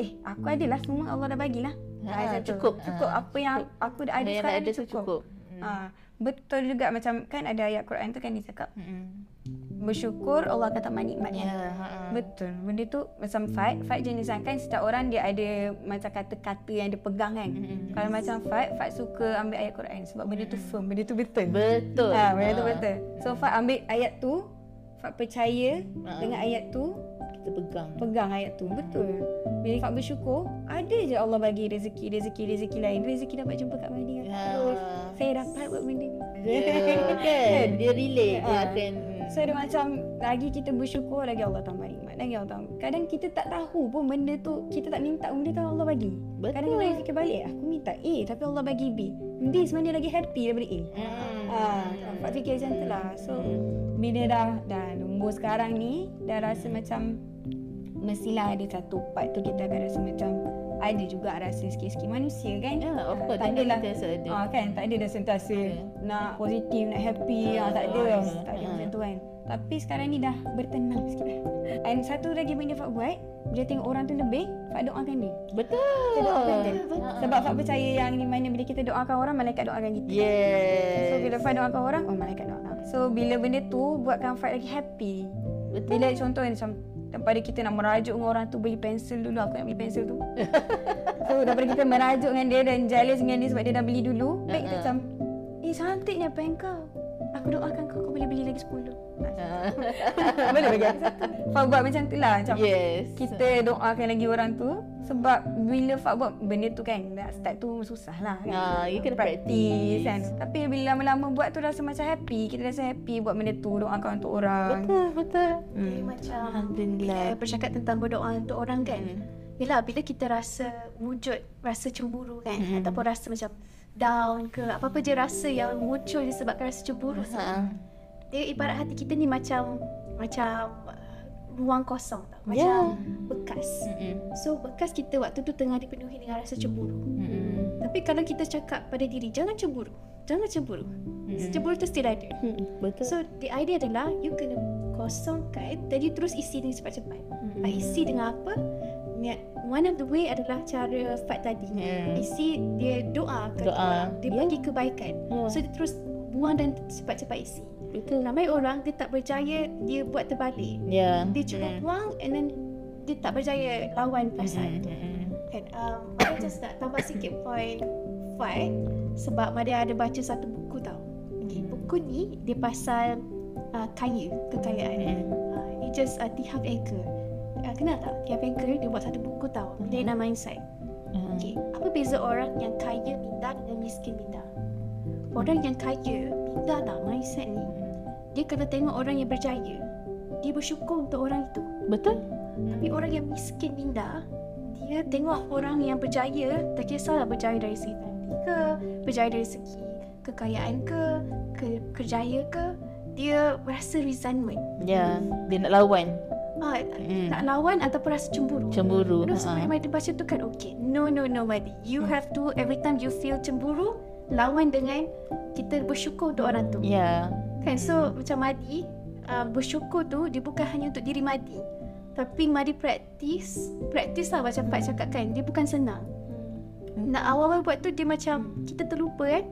eh aku adalah semua Allah dah bagilah. Ha, tu. cukup. Cukup Ah. apa yang aku dah ada Yang sekarang ada cukup. cukup. Mm. Ah, betul juga macam kan ada ayat Quran tu kan dia cakap Mm-mm. bersyukur Allah akan tambah nikmatnya. Ya, ha. Betul. Benda tu macam fight, fight jenis kan setiap orang dia ada macam kata-kata yang dia pegang kan. Mm-mm. Kalau macam fight, fight suka ambil ayat Quran sebab benda tu firm, benda tu betul. Betul. Ha, benda tu Ha. betul. So fight ambil ayat tu, fight percaya Ha. dengan ayat tu, Kita pegang. pegang ayat tu. Betul. Bila Fak bersyukur, ada je Allah bagi rezeki, rezeki, rezeki lain. Rezeki dapat jumpa Kak Madi. Ya. Saya dapat buat benda ni. Ya, kan? Dia relate. Dia Ha. akan So dia macam lagi kita bersyukur lagi Allah tambah nikmat. Lagi Allah tambah. Kadang kita tak tahu pun benda tu kita tak minta benda tu Allah bagi. Betul. Kadang kita fikir balik aku minta A tapi Allah bagi B. B sebenarnya lagi happy daripada A. Hmm. Ah, fikir macam tu lah. So bila dah dah nombor sekarang ni dah rasa macam mestilah ada satu part tu kita akan rasa macam ada juga rasa sikit-sikit manusia kan. Ya, of course. tak ada. Ah kan tak ada dah sentiasa Ya. nak positif nak happy ah, tak ada Ah, tak ada ah. macam tu kan. Tapi sekarang ni dah bertenang sikit dah. And satu lagi benda Fak buat bila tengok orang tu lebih Fak doakan dia. Betul. Kita doakan dia. Ha. Sebab Fak percaya yang di mana bila kita doakan orang malaikat doakan kita. Yes. So bila Fak doakan orang oh malaikat doakan. So bila benda tu buatkan Fak lagi happy. Betul. Bila contohnya macam daripada kita nak merajuk dengan orang tu beli pensel dulu aku nak beli pensel tu. so daripada kita merajuk dengan dia dan jealous dengan dia sebab dia dah beli dulu, baik kita Ha-ha. macam eh cantiknya pen kau. Aku doakan kau kau boleh beli lagi 10. Ha. boleh bagi aku satu. Fak buat macam tu lah macam Yes. kita doakan lagi orang tu sebab bila Fak buat benda tu kan nak start tu susah lah kan. Ah, you kena practice practice. kan. Tapi bila lama-lama buat tu rasa macam happy. Kita rasa happy buat benda tu doakan untuk orang. Betul, betul. Jadi Hmm. macam Alhamdulillah. bila bercakap tentang berdoa untuk orang kan. Hmm. Yelah bila kita rasa wujud rasa cemburu kan Hmm. ataupun rasa macam down ke apa-apa je rasa yang muncul disebabkan rasa cemburu. Ha. Dia ibarat hati kita ni macam macam uh, ruang kosong tau. Macam bekas. Mm-mm. So bekas kita waktu tu tengah dipenuhi dengan rasa cemburu. Mm-mm. Tapi kalau kita cakap pada diri jangan cemburu. Jangan cemburu. Cemburu tu still ada. Betul. So the idea adalah you kena kosongkan dan you terus isi dengan cepat-cepat. Mm-mm. Mm. Isi dengan apa? One of the way adalah cara Fat tadi. Hmm. Isi dia doa ke Doa. Dia Ya. bagi kebaikan. Ya. So dia terus buang dan cepat-cepat isi. Betul. Ramai orang dia tak berjaya dia buat terbalik. Ya. Dia cuma buang and then dia tak berjaya lawan perasaan. Kan um, I just nak tambah sikit point fight sebab Madia ada baca satu buku tau. Okay, buku ni dia pasal uh, kaya, kekayaan. Mm. Uh, ni just uh, Tihak Eker. Uh, kenal tak? Tihak Eker dia buat satu buku tau. Dia nama Mindset. Mm. Okay, apa beza orang yang kaya minda dengan miskin minda? Orang yang kaya minda tak mindset ni. Dia kena tengok orang yang berjaya. Dia bersyukur untuk orang itu. Betul. Tapi orang yang miskin minda Dia tengok orang yang berjaya Tak kisahlah berjaya dari segi family ke Berjaya dari segi kekayaan ke, ke Kerjaya ke Dia rasa resentment Ya. Dia nak lawan. Mm. Nak lawan ataupun rasa cemburu Cemburu. You know, Madi baca tu kan okay No no no Madi You have to every time you feel cemburu Lawan dengan Kita bersyukur untuk orang tu Ya. Kan so macam Madi uh, bersyukur tu dia bukan hanya untuk diri Madi. Tapi Madi praktis, praktis lah macam Pak cakap kan, dia bukan senang. Nak awal-awal buat tu dia macam kita terlupa kan.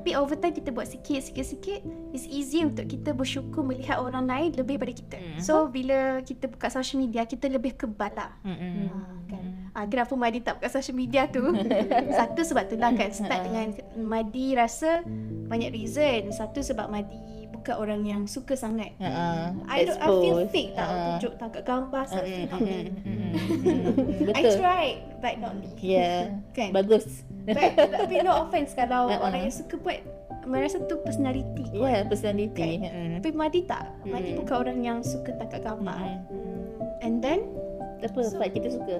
Tapi over time kita buat sikit sikit sikit, it's easy untuk kita bersyukur melihat orang lain lebih pada kita. Hmm. So bila kita buka social media kita lebih kebal lah. Ah, kan. Ah, kenapa Madi tak buka social media tu? Satu sebab tu lah kan start dengan Madi rasa banyak reason. Satu sebab Madi bukan orang yang suka sangat. Ha. I, don't, I feel fake tau Ha. tunjuk tangkap gambar selfie not me. Mm-mm. I Betul. tried but not me. Ya. Kan? Bagus. But, tapi no offense kalau ha. orang yang suka buat merasa tu personality. Ya, personality. Kan? Mm. Tapi Madi tak. Madi Mm. bukan orang yang suka tangkap gambar. Hmm. And then Tak apa, So- kita suka.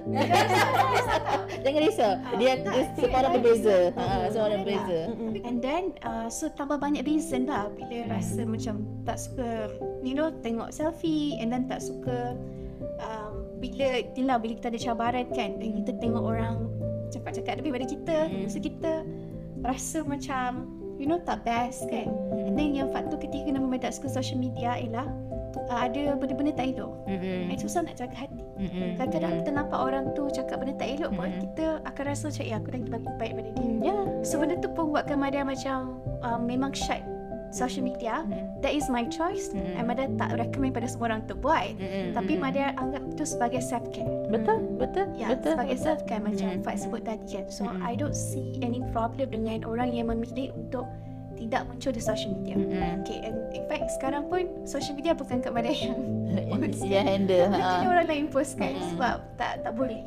Jangan risau. Dia, dia tak, semua orang tak berbeza. Ha, semua orang Tak. berbeza. And then uh, so tambah banyak reason lah bila rasa macam tak suka you know tengok selfie and then tak suka um, bila itulah bila kita ada cabaran kan dan kita tengok orang cakap-cakap lebih daripada kita Mm. so kita rasa macam you know tak best kan and then yang faktor ketiga kenapa Madi tak suka social media ialah uh, ada benda-benda tak elok Mm-mm. and susah nak jaga hati Mm-mm. kadang-kadang kita nampak orang tu cakap benda tak elok pun Mm. kita akan rasa macam ya aku dah lebih baik daripada dia Ya. So benda tu pun buatkan Maria macam uh, memang shut social media, Hmm. that is my choice. Hmm. And Mada tak recommend pada semua orang untuk buat. Mm-mm, Tapi. Mada anggap itu sebagai self care. Betul, betul, Ya, betul. sebagai betul. self care macam Mm-mm. Fat sebut tadi kan. So Mm-mm. I don't see any problem dengan orang yang memilih untuk tidak muncul di social media. Mm-mm. Okay, and in fact sekarang pun social media bukan kat Mada yang Yang handle. Mungkin ha. orang lain post kan Mm-mm. sebab tak tak boleh.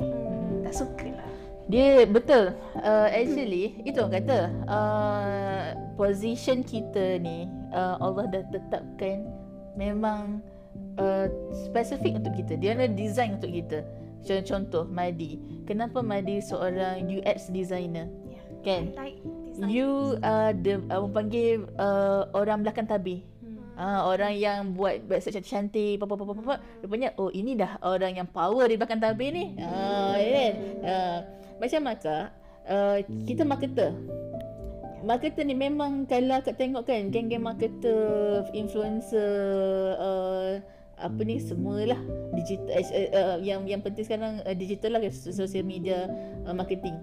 Tak suka lah. Dia betul. Uh, actually itu orang kata uh, position kita ni uh, Allah dah tetapkan memang uh, spesifik untuk kita. Dia ada design untuk kita. Contoh, contoh Madi. Kenapa Madi seorang UX designer? Yeah. Kan? I like. You uh, the uh, orang panggil uh, orang belakang tabir. Ah, orang yang buat website cantik-cantik, apa apa apa apa. Rupanya oh ini dah orang yang power di belakang tabir ni. Ah, kan? Ah, macam maka uh, kita marketer. Marketer ni memang kalau kat tengok kan geng-geng marketer, influencer uh, apa ni semualah digital uh, uh, yang yang penting sekarang uh, digital lah social media uh, marketing.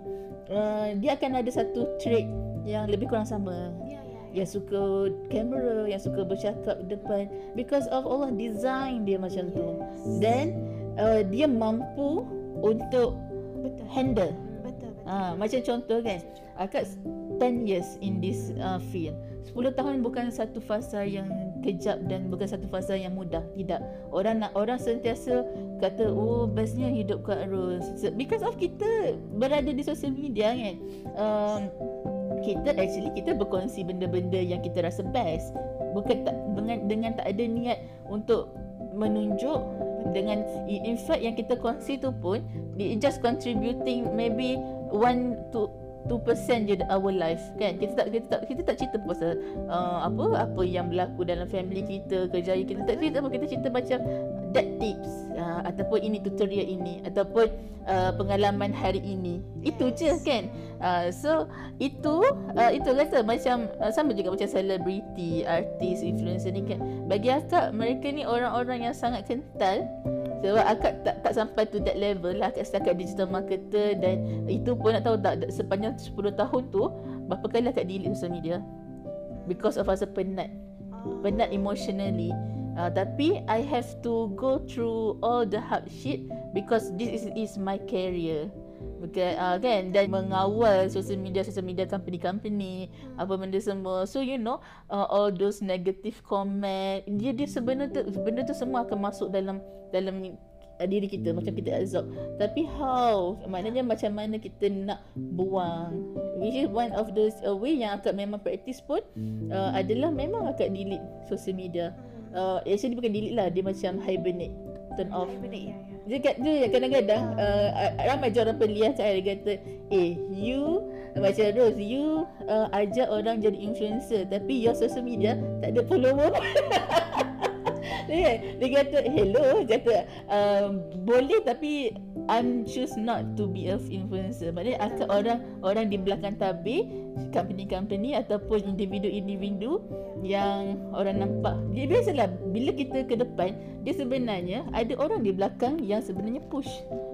Uh, dia akan ada satu trait yang lebih kurang sama Ya, ya, ya. yang suka kamera, yang suka bercakap depan because of Allah design dia macam tu. Then uh, dia mampu untuk Betul. handle. Betul. betul. Ah, macam contoh kan, akak 10 years in this uh, field. 10 tahun bukan satu fasa yang kejap dan bukan satu fasa yang mudah. Tidak. Orang nak orang sentiasa kata, "Oh, bestnya hidup kat Ros." Because of kita berada di social media kan. Um, kita actually kita berkongsi benda-benda yang kita rasa best. Bukan tak dengan dengan tak ada niat untuk menunjuk dengan in fact yang kita kongsi tu pun it just contributing maybe 1 to 2% je our life kan? Kita tak kita tak kita tak cerita pasal uh, apa apa yang berlaku dalam family kita kerjaya kita. Tak cerita apa kita cerita macam that tips uh, ataupun ini tutorial ini ataupun uh, pengalaman hari ini. Itu je kan? Uh, so itu uh, itu kata macam uh, sama juga macam selebriti artis influencer ni kan? Bagi akak mereka ni orang-orang yang sangat kental sebab akak tak tak sampai to that level lah akak setakat digital marketer dan itu pun nak tahu tak sepanjang 10 tahun tu berapa kali akak delete social media? Because of rasa penat. Penat emotionally. Uh, tapi I have to go through all the hardship because this is, is my career Bukan, uh, kan? Dan mengawal social media social media company-company apa benda semua. So you know uh, all those negative comment dia dia sebenarnya tu, benda tu semua akan masuk dalam dalam diri kita. Macam kita absorb tapi how? Maknanya macam mana kita nak buang? Which is one of those uh, way yang akak memang practice pun uh, adalah memang akak delete social media. Uh, actually bukan delete lah. Dia macam hibernate turn off. Betul ya, ya. Dia dia kadang-kadang uh, ramai je orang peliah kan dia kata eh you macam Rose you uh, ajak orang jadi influencer tapi your social media tak ada follower. dia, kan? dia kata hello dia kata um, boleh tapi I'm choose not to be a influencer maknanya akak orang orang di belakang tabir company-company ataupun individu-individu yang orang nampak dia biasalah bila kita ke depan dia sebenarnya ada orang di belakang yang sebenarnya push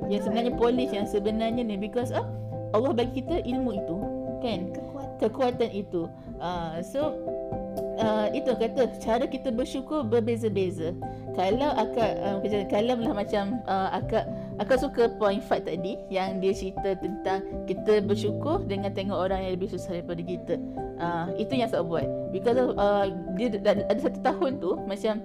yang sebenarnya polish yang sebenarnya ni because of Allah bagi kita ilmu itu kan Kekuatan. kekuatan itu uh, so uh, itu kata cara kita bersyukur berbeza-beza. Kalau akak uh, kalau lah macam uh, akak akak suka point fight tadi yang dia cerita tentang kita bersyukur dengan tengok orang yang lebih susah daripada kita. Uh, itu yang saya buat. Because uh, dia ada satu tahun tu macam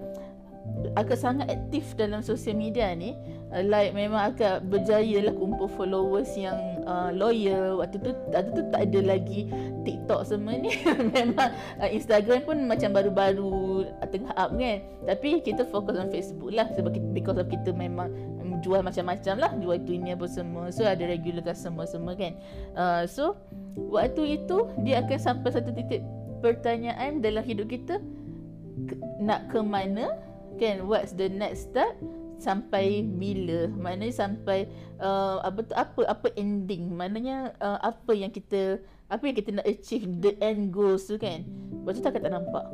akak sangat aktif dalam sosial media ni. Uh, like memang akak berjaya lah kumpul followers yang uh, loyal. Waktu tu waktu tu tak ada lagi TikTok semua ni. Memang uh, Instagram pun macam baru-baru tengah up kan. Tapi kita fokus on Facebook lah sebab kita, because of kita memang um, jual macam-macam lah. Jual tu ini apa semua. So ada regular customer semua kan. Uh, so waktu itu dia akan sampai satu titik pertanyaan dalam hidup kita. Nak ke mana kan what's the next step? Sampai bila? Maknanya sampai uh, apa tu apa apa ending? Maknanya uh, apa yang kita apa yang kita nak achieve the end goals tu kan? Waktu tu akak tak nampak.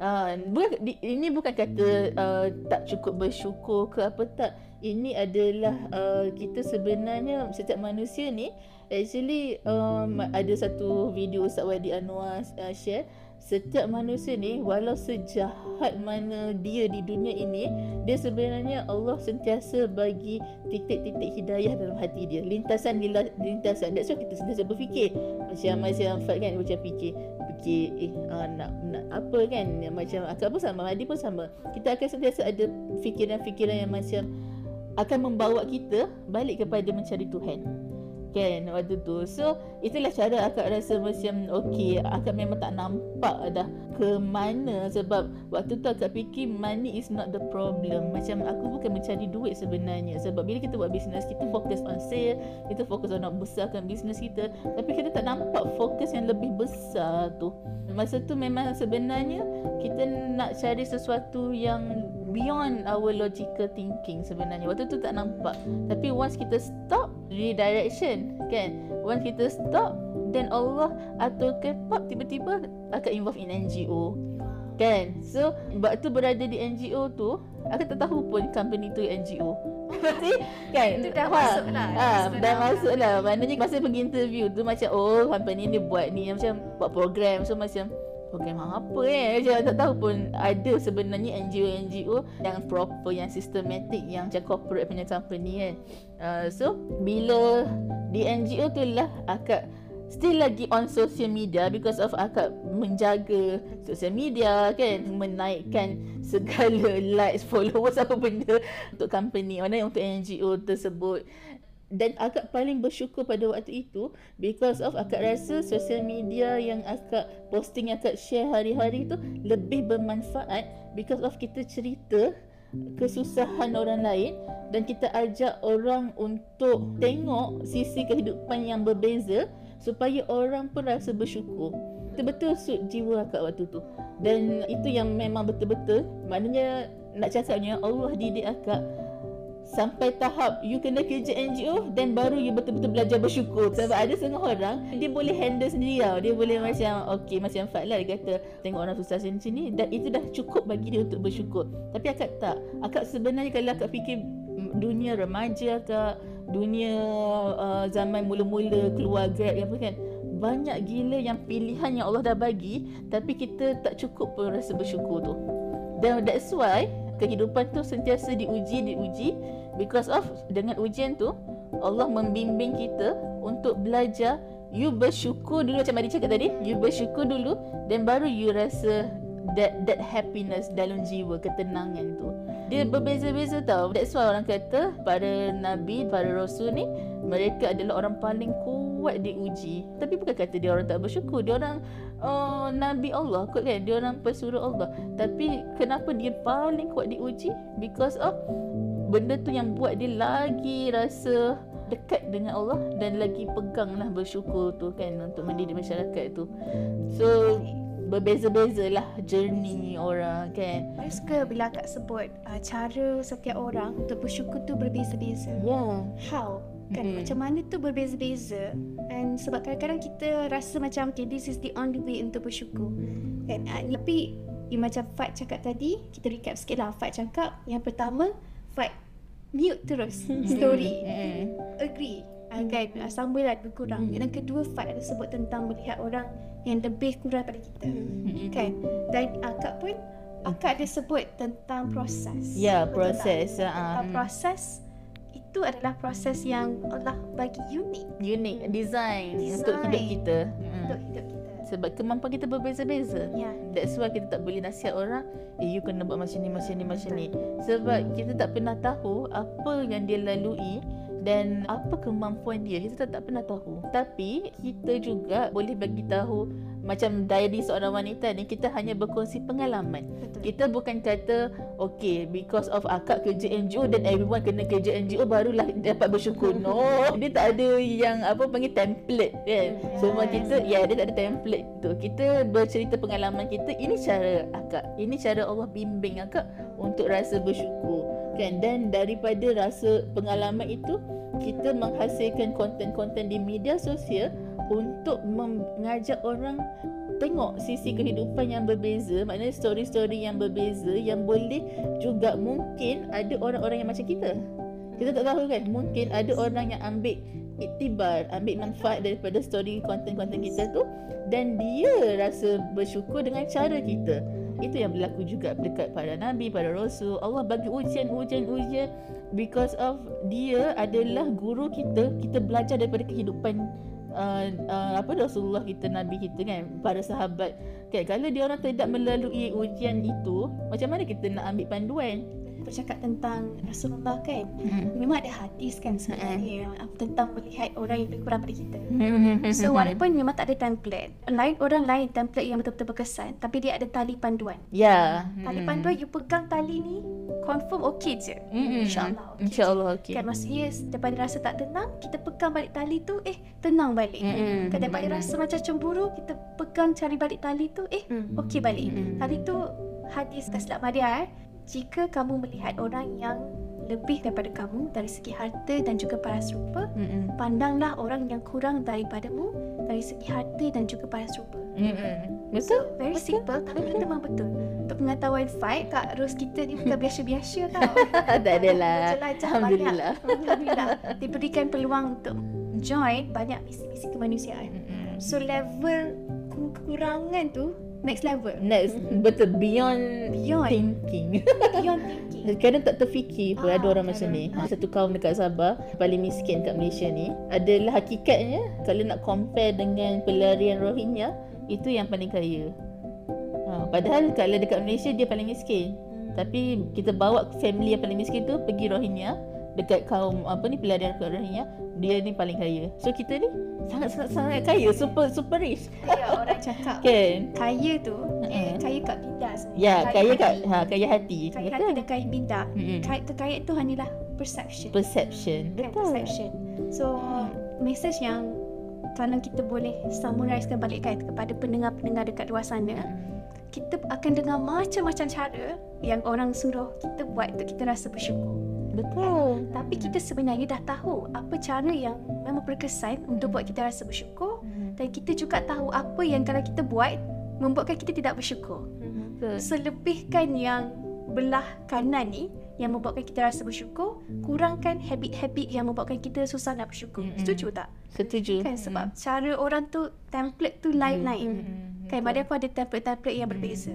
Uh, bukan, di, ini bukan kata uh, tak cukup bersyukur ke apa tak. Ini adalah uh, kita sebenarnya setiap manusia ni actually um, ada satu video Ustaz Wadi Anwar uh, share setiap manusia ni walau sejahat mana dia di dunia ini dia sebenarnya Allah sentiasa bagi titik-titik hidayah dalam hati dia. Lintasan lintasan. That's why kita sentiasa berfikir. Macam macam Fat kan macam fikir fikir eh uh, nak nak apa kan? Macam akak pun sama Hadi pun sama. Kita akan sentiasa ada fikiran-fikiran yang macam akan membawa kita balik kepada mencari Tuhan kan waktu tu. So itulah cara akak rasa macam okey akak memang tak nampak dah ke mana. Sebab waktu tu akak fikir money is not the problem. Macam aku bukan mencari duit sebenarnya. Sebab bila kita buat bisnes kita fokus on sale kita fokus on nak besarkan bisnes kita. Tapi kita tak nampak fokus yang lebih besar tu. Masa tu memang sebenarnya kita nak cari sesuatu yang beyond our logical thinking sebenarnya. Waktu tu tak nampak. Tapi once kita stop redirection kan? Once kita stop then Allah aturkan pop tiba-tiba akan involve in NGO kan? So waktu berada di NGO tu aku tak tahu pun company tu NGO kan? Itu dah ha, masuk lah. Ha, Dah masuk. lah. Maknanya masa pergi interview tu Macam oh company ni buat ni. Macam buat program. So macam program apa eh. Macam tak tahu pun ada sebenarnya NGO-NGO yang proper yang systematic yang macam corporate punya company kan. Uh, so bila di NGO tu lah akak still lagi on social media because of akak menjaga social media kan. Menaikkan segala likes followers apa benda untuk company. Mana untuk NGO tersebut dan akak paling bersyukur pada waktu itu because of akak rasa social media yang akak posting akak share hari-hari tu lebih bermanfaat because of kita cerita kesusahan orang lain dan kita ajak orang untuk tengok sisi kehidupan yang berbeza supaya orang pun rasa bersyukur. Betul-betul suit jiwa akak waktu tu. Dan itu yang memang betul-betul. Maknanya nak cakapnya Allah didik akak sampai tahap you kena kerja NGO dan baru you betul-betul belajar bersyukur. Sebab ada setengah orang dia boleh handle sendiri tau. Dia boleh macam okey macam Fat lah dia kata tengok orang susah sini sini dan itu dah cukup bagi dia untuk bersyukur. Tapi akak tak. Akak sebenarnya kalau akak fikir dunia remaja akak dunia uh, zaman mula-mula keluar grab apa kan banyak gila yang pilihan yang Allah dah bagi tapi kita tak cukup pun rasa bersyukur tu. Dan that's why kehidupan tu sentiasa diuji diuji because of dengan ujian tu Allah membimbing kita untuk belajar you bersyukur dulu macam Madi cakap tadi. You bersyukur dulu dan baru you rasa that that happiness dalam jiwa ketenangan tu. Dia berbeza-beza tau. That's why orang kata para nabi para rasul ni mereka adalah orang paling kuat diuji tapi bukan kata dia orang tak bersyukur. Dia orang oh, nabi Allah kot kan. Dia orang pesuruh Allah. Tapi kenapa dia paling kuat diuji because of benda tu yang buat dia lagi rasa dekat dengan Allah dan lagi peganglah bersyukur tu kan untuk mendidik masyarakat tu. So berbeza-beza lah journey orang kan. Saya suka bila akak sebut uh, cara setiap orang untuk bersyukur tu berbeza-beza. Yeah. how? Kan mm. macam mana tu berbeza-beza? And sebab kadang-kadang kita rasa macam okay this is the only way untuk bersyukur. Kan uh, tapi macam Fat cakap tadi kita recap sikit lah Fat cakap. Yang pertama Fat mute terus. Story. Agree uh, kan uh, sambung lah lebih kurang. Yang kedua Fat ada sebut tentang melihat orang yang lebih kurang pada kita. Kan? Dan akak pun akak ada sebut tentang proses. Ya, Betul proses, tak? tentang mm. proses itu adalah proses yang Allah bagi unik unique design, Design. untuk hidup kita sebab kemampuan kita berbeza-beza. Ya. That's why kita tak boleh nasihat orang Eh you kena buat macam ni, macam ni, macam ni. Sebab kita tak pernah tahu Apa yang dia lalui Dan apa kemampuan dia Kita tak, pernah tahu. Tapi kita juga boleh bagi tahu Macam diary seorang wanita ni Kita hanya berkongsi pengalaman. Betul. Kita bukan kata Okay because of akak kerja NGO Dan everyone kena kerja NGO Barulah dapat bersyukur. No Dia tak ada yang Apa panggil template kan Semua kita Ya dia tak ada template tu. Kita bercerita pengalaman kita Ini cara akak Ini cara Allah bimbing akak Untuk rasa bersyukur kan Dan daripada rasa pengalaman itu Kita menghasilkan konten-konten di media sosial Untuk mengajak orang tengok sisi kehidupan yang berbeza. Maknanya story-story yang berbeza yang boleh juga mungkin ada orang-orang yang macam kita. Kita tak tahu kan mungkin ada orang yang ambil iktibar, ambil manfaat daripada story konten-konten kita tu dan dia rasa bersyukur dengan cara kita. Itu yang berlaku juga dekat para nabi, para rasul. Allah bagi ujian, ujian, ujian because of dia adalah guru kita. Kita belajar daripada kehidupan uh, uh, apa Rasulullah kita nabi kita kan para sahabat kan kalau dia orang tidak melalui ujian itu macam mana kita nak ambil panduan bercakap tentang Rasulullah kan Hmm. memang ada hadis kan sebenarnya uh, tentang melihat orang yang lebih kurang pada kita Hmm. so walaupun memang tak ada template lain orang lain template yang betul-betul berkesan tapi dia ada tali panduan ya tali panduan you pegang tali ni confirm okey je Mm-mm. InsyaAllah okey InsyaAllah okey. kan maksudnya daripada rasa tak tenang kita pegang balik tali tu eh tenang balik Mm-mm. kan daripada Mm-mm. rasa macam cemburu kita pegang cari balik tali tu eh Mm. okey balik Mm-mm. tali tu hadis tak silap Maria eh jika kamu melihat orang yang lebih daripada kamu dari segi harta dan juga paras rupa Mm-mm. pandanglah orang yang kurang daripadamu dari segi harta dan juga paras rupa Mm-mm. So, Betul? very simple tapi memang betul. Untuk pengetahuan fight, Kak Ros kita ni bukan biasa-biasa tau. tak adalah. Jelajah Alhamdulillah. banyak. Alhamdulillah. Diberikan peluang untuk join banyak misi-misi kemanusiaan. Mm-mm. So, level ke- kekurangan tu next level. Next, betul beyond, Beyond. thinking. Beyond thinking. Kadang tak terfikir pun Ah, ada orang macam ni. kadang. Satu kaum dekat Sabah paling miskin kat Malaysia ni adalah hakikatnya kalau nak compare dengan pelarian Rohingya itu yang paling kaya. Ha, padahal kalau dekat Malaysia dia paling miskin. Tapi kita bawa family yang paling miskin tu pergi Rohingya dekat kaum apa ni pelarian Rohingya dia ni paling kaya. So kita ni sangat sangat sangat kaya, super super rich. Ya, orang cakap Kan? kaya tu, eh, kaya kat minda sebenarnya. Ya, kaya kat hati. ha kaya hati. Kaya hati Betul. dan kaya minda. Mm-mm. Kaya, kekayaan tu hanyalah perception. Perception. kan Betul. perception. So message yang kalau kita boleh summarizekan balik kan kepada pendengar-pendengar dekat luar sana, kita akan dengar macam-macam cara yang orang suruh kita buat untuk kita rasa bersyukur. Betul. Tapi kita sebenarnya dah tahu apa cara yang memang berkesan untuk buat kita rasa bersyukur dan kita juga tahu apa yang kalau kita buat membuatkan kita tidak bersyukur. Betul. So lebihkan yang belah kanan ni yang membuatkan kita rasa bersyukur, kurangkan habit-habit yang membuatkan kita susah nak bersyukur. Mm-mm. Setuju tak? Setuju. Kan sebab cara orang tu template tu lain-lain. Mm-mm. Kan pada aku ada template-template yang berbeza.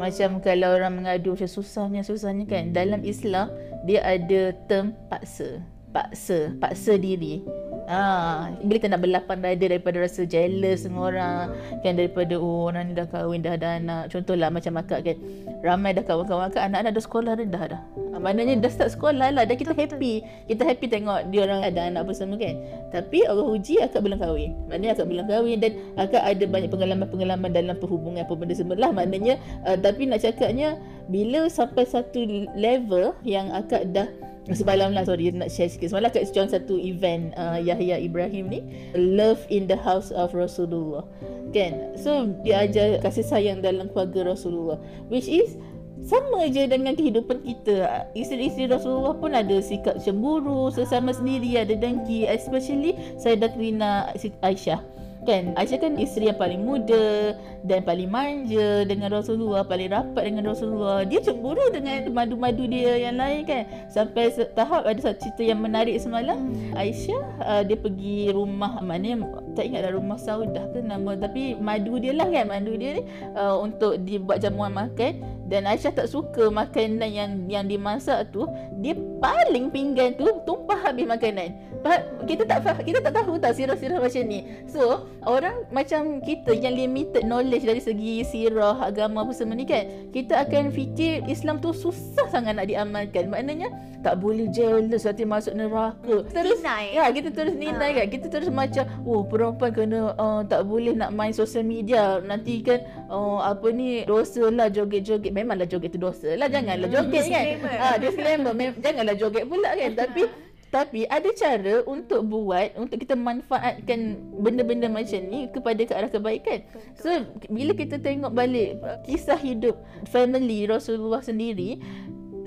Macam kalau orang mengadu macam susahnya susahnya kan dalam Islam dia ada term paksa. Paksa, paksa diri. Ah, bila kita nak berlapang dada daripada rasa jealous dengan orang kan daripada oh orang ni dah kahwin dah ada anak. Contohlah macam akak kan. Ramai dah kawan-kawan akak anak-anak dah sekolah rendah dah. Ah, maknanya dah start sekolah lah dah kita happy. Kita happy tengok dia orang ada anak bersama kan. Tapi Allah uji akak belum kahwin. Maknanya akak belum kahwin dan akak ada banyak pengalaman-pengalaman dalam perhubungan apa benda semua lah. Maknanya uh, tapi nak cakapnya bila sampai satu level yang akak dah Semalam lah sorry nak share sikit. Semalam kat join satu event uh, Yahya Ibrahim ni. Love in the House of Rasulullah. Kan? So dia ajar kasih sayang dalam keluarga Rasulullah. Which is sama je dengan kehidupan kita. Isteri-isteri Rasulullah pun ada sikap cemburu Sesama sendiri ada dengki. Especially Sayyidatina Aisyah Kan? Aisyah kan isteri yang paling muda Dan paling manja Dengan Rasulullah Paling rapat dengan Rasulullah. Dia cemburu dengan madu-madu dia yang lain kan? Sampai tahap ada satu cerita yang menarik semalam. Aisyah uh, Dia pergi rumah Maknanya Tak ingat dah rumah Saudah ke nama Tapi madu dia lah kan? Madu dia ni uh, Untuk dibuat jamuan makan. Dan Aisyah tak suka makanan yang yang dimasak tu. Dia paling pinggan tu Tumpah habis makanan? Kita tak faham, kita tak tahu tak sirah-sirah macam ni. So orang macam kita yang limited knowledge dari segi sirah agama apa semua ni kan kita akan fikir Islam tu susah sangat nak diamalkan. Maknanya tak boleh jealous nanti masuk neraka. Terus Deny. ya kita terus ninai kan. Kita terus macam oh perempuan kena uh, tak boleh nak main social media. Nanti kan uh, apa ni dosa lah joget-joget. Memanglah joget tu dosa lah. Janganlah joget kan. Disclaimer. ah disclaimer. Mem- janganlah joget pula kan. Tapi tapi ada cara untuk buat untuk kita manfaatkan benda-benda macam ni kepada ke arah kebaikan. So bila kita tengok balik kisah hidup family Rasulullah sendiri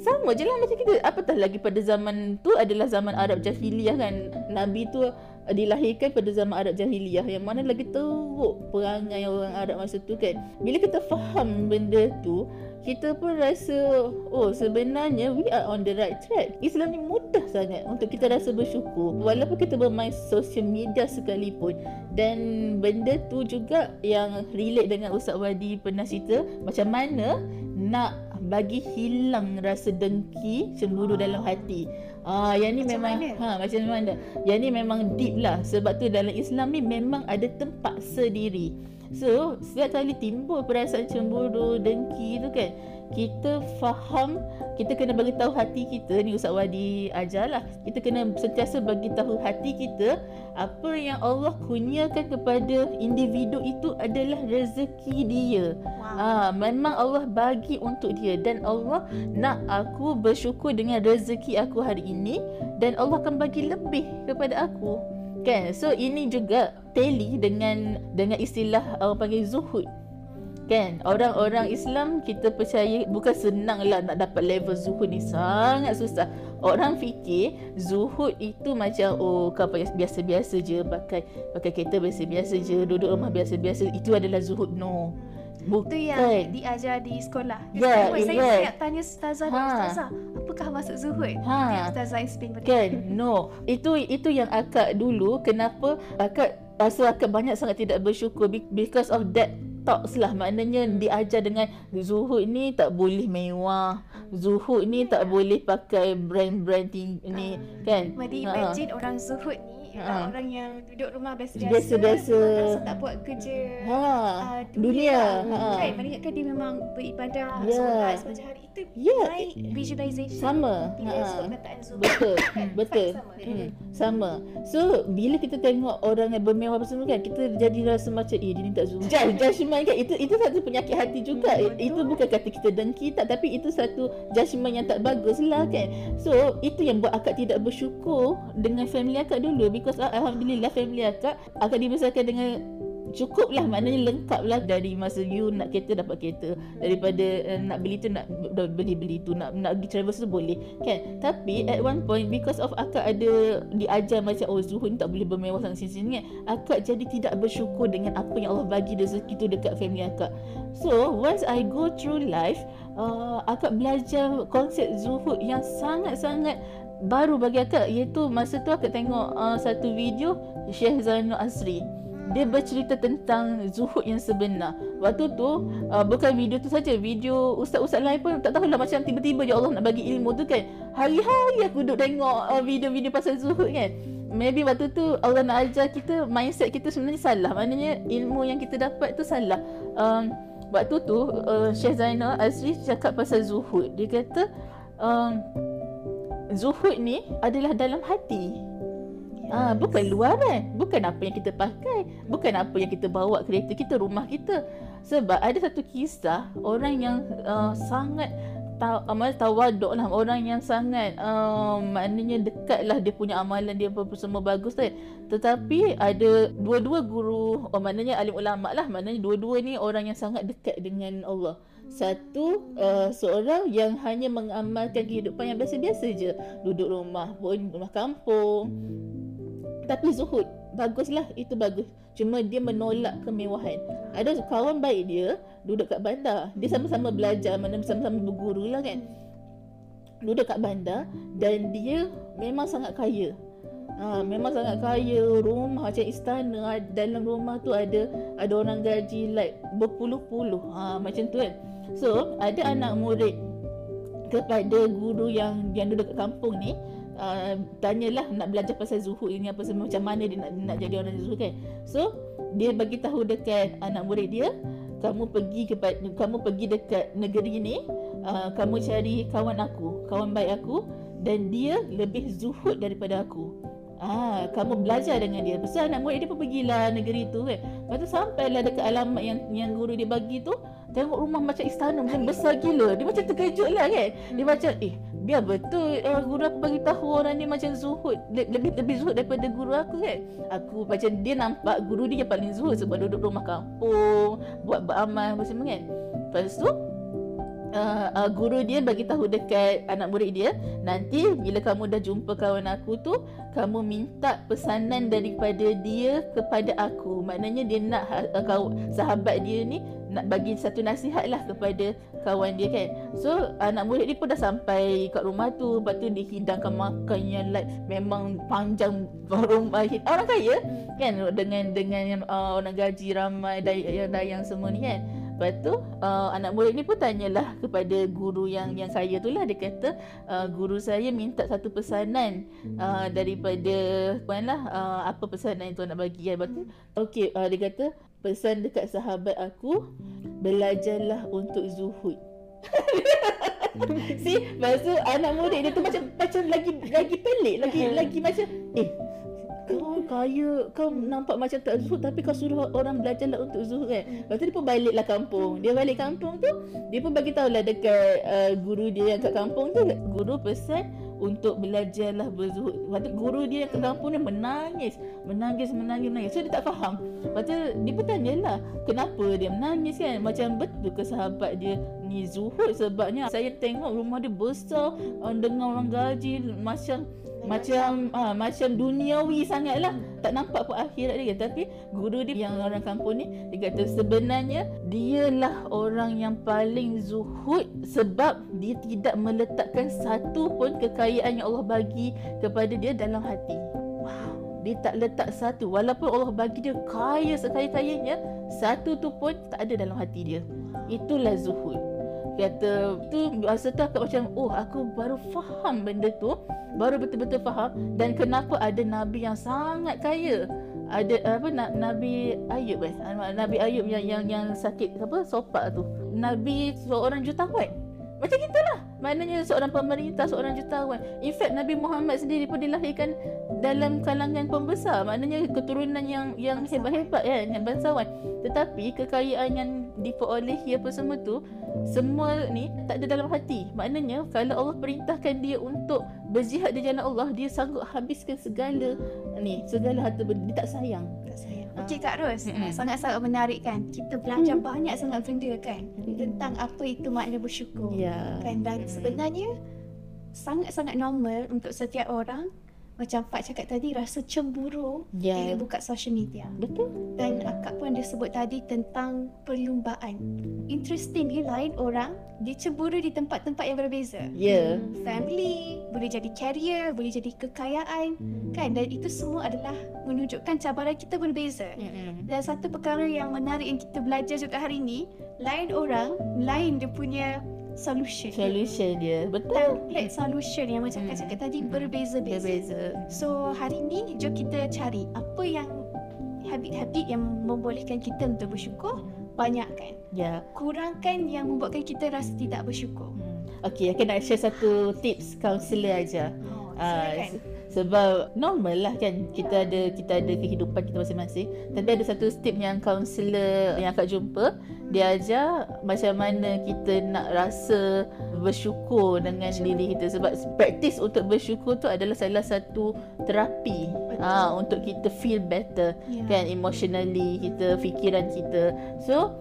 sama je lah macam kita. Apatah lagi pada zaman tu adalah zaman Arab Jahiliyah kan? Nabi tu dilahirkan pada zaman Arab Jahiliyah yang mana lagi teruk perangai orang Arab masa tu kan? Bila kita faham benda tu kita pun rasa oh sebenarnya we are on the right track. Islam ni mudah sangat untuk kita rasa bersyukur walaupun kita bermain social media sekalipun dan benda tu juga yang relate dengan Ustaz Wadi pernah cerita macam mana nak bagi hilang rasa dengki cemburu dalam hati. Ah yang ni Macam memang mana? ha macam mana? Yang ni memang deep lah sebab tu dalam Islam ni memang ada tempat sendiri. So, setiap kali timbul perasaan cemburu, dengki tu kan, kita faham, kita kena bagi tahu hati kita ni Ustaz Wadi ajarlah. Kita kena sentiasa bagi tahu hati kita apa yang Allah kurniakan kepada individu itu adalah rezeki dia. Wow. Ah, memang Allah bagi untuk dia dan Allah nak aku bersyukur dengan rezeki aku hari ini dan Allah akan bagi lebih kepada aku. Kan? So ini juga tally dengan dengan istilah orang panggil zuhud. Kan? Orang-orang Islam kita percaya bukan senang lah nak dapat level zuhud ni sangat susah. Orang fikir zuhud itu macam oh kau pakai biasa-biasa je pakai pakai kereta biasa-biasa je duduk rumah biasa-biasa itu adalah zuhud no. Itu yang Bukan. diajar di sekolah. Ya, Saya saya ya. nak tanya Ustazah dan Ha. Ustazah, apakah maksud zuhud? Ha. Ustazah explain pada Kan? No. Itu itu yang akak dulu kenapa akak rasa akak banyak sangat tidak bersyukur be- because of that talks lah maknanya diajar dengan zuhud ni tak boleh mewah zuhud ni tak boleh pakai brand-brand tinggi ni kan Madi Ha. imagine orang zuhud ni Ha. orang yang duduk rumah biasa-biasa. Biasa-biasa. Tak buat kerja. ha ah, dunia ha Kan, mana ingatkan dia memang beribadah, Ya. solat semacam hari itu. Ya. Baik visualization. sama Bila ha sebut zuhud. Betul, Kan? betul. Sama. Hmm, sama. So, bila kita tengok orang yang bermewah apa semua kan, kita jadi rasa macam, eh, dia ni tak. Judge, judgement kan, itu itu satu penyakit hati juga. Hmm, itu bukan kata kita dengki tak, tapi itu satu judgement yang tak bagus lah kan. So, itu yang buat akak tidak bersyukur dengan family akak dulu. Because ah, Alhamdulillah family akak, akak dibesarkan dengan cukup lah maknanya lengkap lah dari masa you nak kereta dapat kereta. Daripada uh, nak beli tu nak beli beli tu nak nak pergi travel tu boleh kan? Tapi at one point because of akak ada diajar macam oh Zuhud tak boleh bermewah sangat sini sini kan? Akak jadi tidak bersyukur dengan apa yang Allah bagi rezeki tu dekat family akak. So once I go through life uh, akak belajar konsep Zuhud yang sangat-sangat baru bagi akak. Iaitu masa tu akak tengok uh, satu video Syekh Zainul Asri dia bercerita tentang zuhud yang sebenar. Waktu tu uh, bukan video tu saja, video ustaz-ustaz lain pun tak tahulah macam tiba-tiba je Allah nak bagi ilmu tu kan. Hari-hari aku duduk tengok uh, video-video pasal zuhud kan. Maybe waktu tu Allah nak ajar kita mindset kita sebenarnya salah. Maknanya ilmu yang kita dapat tu salah. Um, waktu tu uh, Syekh Zainal Azri cakap pasal zuhud. Dia kata um, zuhud ni adalah dalam hati. Ah, bukan luaran, bukan apa yang kita pakai, bukan apa yang kita bawa kereta kita, rumah kita. Sebab ada satu kisah orang yang uh, sangat amal tawaduk lah. Orang yang sangat uh, maknanya dekat lah dia punya amalan dia apa semua bagus kan. Tetapi ada dua-dua guru oh, maknanya alim ulama lah. Maknanya dua-dua ni orang yang sangat dekat dengan Allah. Satu uh, seorang yang hanya mengamalkan kehidupan yang biasa-biasa je. Duduk rumah pun rumah kampung tapi zuhud baguslah itu bagus. Cuma dia menolak kemewahan. Ada kawan baik dia duduk kat bandar. Dia sama-sama belajar mana sama-sama berguru lah kan. Duduk kat bandar dan dia memang sangat kaya. Ha, memang sangat kaya rumah macam istana dalam rumah tu ada ada orang gaji like berpuluh-puluh. Ha, macam tu kan. So ada anak murid kepada guru yang yang duduk kat kampung ni uh, tanyalah nak belajar pasal zuhud ini apa semua macam mana dia nak nak jadi orang zuhud kan so dia bagi tahu dekat anak murid dia kamu pergi kepada kamu pergi dekat negeri ni uh, kamu cari kawan aku kawan baik aku dan dia lebih zuhud daripada aku Ah, kamu belajar dengan dia. Pasal anak murid dia pun pergilah negeri tu kan. Lepas tu sampailah dekat alamat yang yang guru dia bagi tu, tengok rumah macam istana macam besar gila. Dia macam terkejut lah kan. Dia macam eh biar betul uh, guru aku bagi tahu orang ni macam zuhud Le- lebih lebih zuhud daripada guru aku kan. Aku macam dia nampak guru dia yang paling zuhud sebab duduk rumah kampung, buat beramal semua kan. Lepas tu uh, uh, guru dia bagi tahu dekat anak murid dia nanti bila kamu dah jumpa kawan aku tu kamu minta pesanan daripada dia kepada aku. Maknanya dia nak uh, kau sahabat dia ni nak bagi satu nasihat lah kepada kawan dia kan? So anak murid ni pun dah sampai kat rumah tu. Lepas tu dihidangkan makan yang like memang panjang rumah orang kaya kan? Dengan dengan uh, orang gaji ramai dayang dayang semua ni kan Lepas tu uh, anak murid ni pun tanyalah kepada guru yang yang saya tu lah dia kata uh, guru saya minta satu pesanan uh, daripada lah uh, apa pesanan itu nak bagi kan. Lepas tu okey uh, dia kata pesan dekat sahabat aku belajarlah untuk zuhud. See, lepas tu anak murid dia tu macam macam lagi lagi pelik, lagi lagi macam eh kau kaya. Kau nampak macam tak zuhud tapi kau suruh orang belajarlah untuk zuhud kan? Lepas tu dia pun baliklah kampung. Dia balik kampung tu dia pun bagi tahulah dekat uh, guru dia yang kat kampung tu guru pesan untuk belajarlah berzuhud lepas tu guru dia yang kat kampung ni menangis. Menangis menangis menangis. So dia tak faham. Lepas tu dia pun tanyalah kenapa dia menangis kan? Macam betul ke sahabat dia ni zuhud sebabnya saya tengok rumah dia besar dengan orang gaji macam macam ah macam duniawi sangatlah. Tak nampak pun akhirat dia. Tapi guru dia yang orang kampung ni dia kata sebenarnya dialah orang yang paling zuhud sebab dia tidak meletakkan satu pun kekayaan yang Allah bagi kepada dia dalam hati. Wow. Dia tak letak satu. Walaupun Allah bagi dia kaya sekaya-kayanya satu tu pun tak ada dalam hati dia. Itulah zuhud kata tu rasa tak macam oh aku baru faham benda tu baru betul-betul faham dan kenapa ada nabi yang sangat kaya. Ada apa nabi ayub eh? Nabi ayub yang yang yang sakit apa sopak tu. Nabi seorang jutawan. Macam itulah maknanya seorang pemerintah seorang jutawan. In fact nabi Muhammad sendiri pun dilahirkan dalam kalangan pembesar. Maknanya keturunan yang yang hebat-hebat kan yang bangsawan. Tetapi kekayaan yang diperolehi apa semua tu semua ni tak ada dalam hati maknanya kalau Allah perintahkan dia untuk berjihad di jalan Allah dia sanggup habiskan segala ni segala harta dia tak sayang tak sayang Okey Kak Ros, mm-hmm. sangat-sangat menarik kan. Kita belajar mm. banyak sangat benda kan mm. tentang apa itu makna bersyukur. Yeah. Kan dan mm. sebenarnya sangat-sangat normal untuk setiap orang macam Pak cakap tadi rasa cemburu yeah. bila buka social media. Betul. Dan akak pun ada sebut tadi tentang perlumbaan. Interesting ni lain orang dia cemburu di tempat-tempat yang berbeza. Ya. Yeah. Family, boleh jadi career, boleh jadi kekayaan kan dan itu semua adalah menunjukkan cabaran kita berbeza. Mm-hmm. Dan satu perkara yang menarik yang kita belajar juga hari ini, lain orang, lain dia punya solution. Solution dia. Betul. Template solution yang macam hmm. cakap tadi berbeza-beza. Berbeza. So hari ni jom kita cari apa yang habit-habit yang membolehkan kita untuk bersyukur banyakkan. Ya. Yeah. Kurangkan yang membuatkan kita rasa tidak bersyukur. Hmm. Okay, aku nak share satu tips counselor aja. Oh, uh, sebab normal lah kan kita ada kita ada kehidupan kita masing-masing. Tapi ada satu tip yang kaunselor yang akak jumpa dia ajar macam mana kita nak rasa bersyukur dengan diri kita. Sebab praktis untuk bersyukur tu adalah salah satu terapi ha, untuk kita feel better yeah. kan emotionally kita fikiran kita. So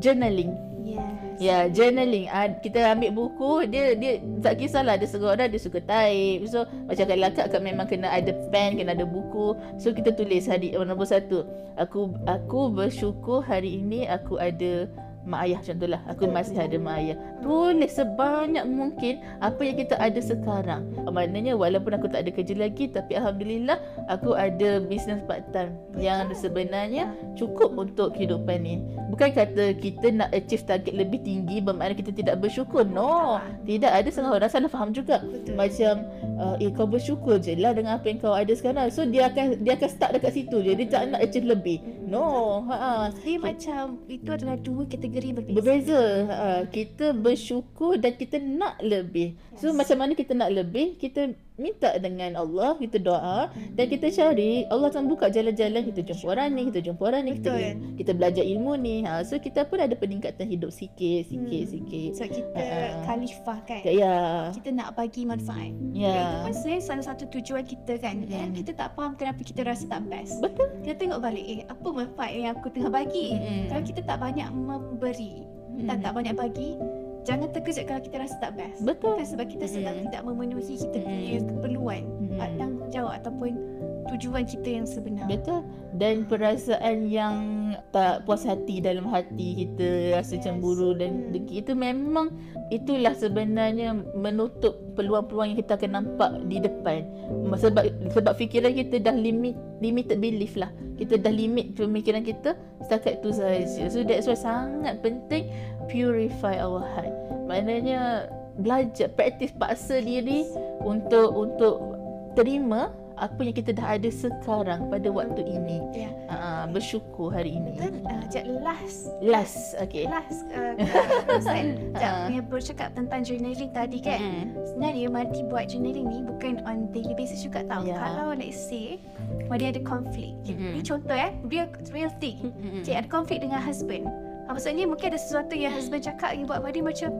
journaling Yes. Ya, yeah, journaling. Uh, kita ambil buku, dia dia tak kisahlah ada seorang orang dia suka type. So, macam kalau akak, akak memang kena ada pen, kena ada buku. So, kita tulis hari nombor satu. Aku aku bersyukur hari ini aku ada mak ayah contohlah aku masih ada mak ayah. Tulis sebanyak mungkin apa yang kita ada sekarang. Maknanya walaupun aku tak ada kerja lagi tapi alhamdulillah aku ada bisnes part time yang sebenarnya cukup untuk kehidupan ni. Bukan kata kita nak achieve target lebih tinggi bermakna kita tidak bersyukur. No tidak ada setengah orang salah faham juga. Macam uh, eh kau bersyukur je lah dengan apa yang kau ada sekarang. So dia akan dia akan start dekat situ je. Dia tak nak achieve lebih. No ha dia macam itu adalah dua kategori kategori berbeza. Berbeza. Uh, kita bersyukur dan kita nak lebih. Yes. So macam mana kita nak lebih? Kita minta dengan Allah, kita doa dan kita cari Allah akan buka jalan-jalan kita jumpa orang ni, kita jumpa orang ni, kita, kita belajar ilmu ni. Ha, so kita pun ada peningkatan hidup sikit, sikit, hmm. sikit. So kita uh, khalifah kan? Ya. Yeah. Kita nak bagi manfaat. Ya. Yeah. Itu pun sebenarnya salah satu tujuan kita kan. Hmm. Kan? Kita tak faham kenapa kita rasa tak best. Betul. Kita tengok balik, eh apa manfaat yang aku tengah bagi? Hmm. Kalau kita tak banyak memberi, hmm. tak tak banyak bagi, jangan terkejut kalau kita rasa tak best. Betul. Kan sebab kita sedang Mm. tidak memenuhi kita punya keperluan, Mm. mm. tanggungjawab ataupun tujuan kita yang sebenar. Betul. Dan perasaan yang tak puas hati dalam hati kita, rasa Yes. cemburu dan Hmm. itu memang itulah sebenarnya menutup peluang-peluang yang kita akan nampak di depan. Sebab sebab fikiran kita dah limit limited belief lah. Kita dah limit pemikiran kita setakat itu sahaja. So that's why sangat penting purify our heart. Maknanya belajar, praktis paksa diri untuk untuk terima apa yang kita dah ada sekarang pada waktu ini. Ya. Uh, bersyukur hari ini. Betul. Uh, Jap last Last, okay. last uh, Ustaz, Jap Ah. punya bercakap tentang journaling tadi kan. Mm. Sebenarnya Marti buat journaling ni bukan on daily basis juga tau. Ya. Kalau let's say Marti ada konflik. Mm-mm. Ni contoh eh, real real thing. Mm-mm. Cik ada konflik dengan husband. Ha, maksudnya mungkin ada sesuatu yang husband cakap yang buat Madi macam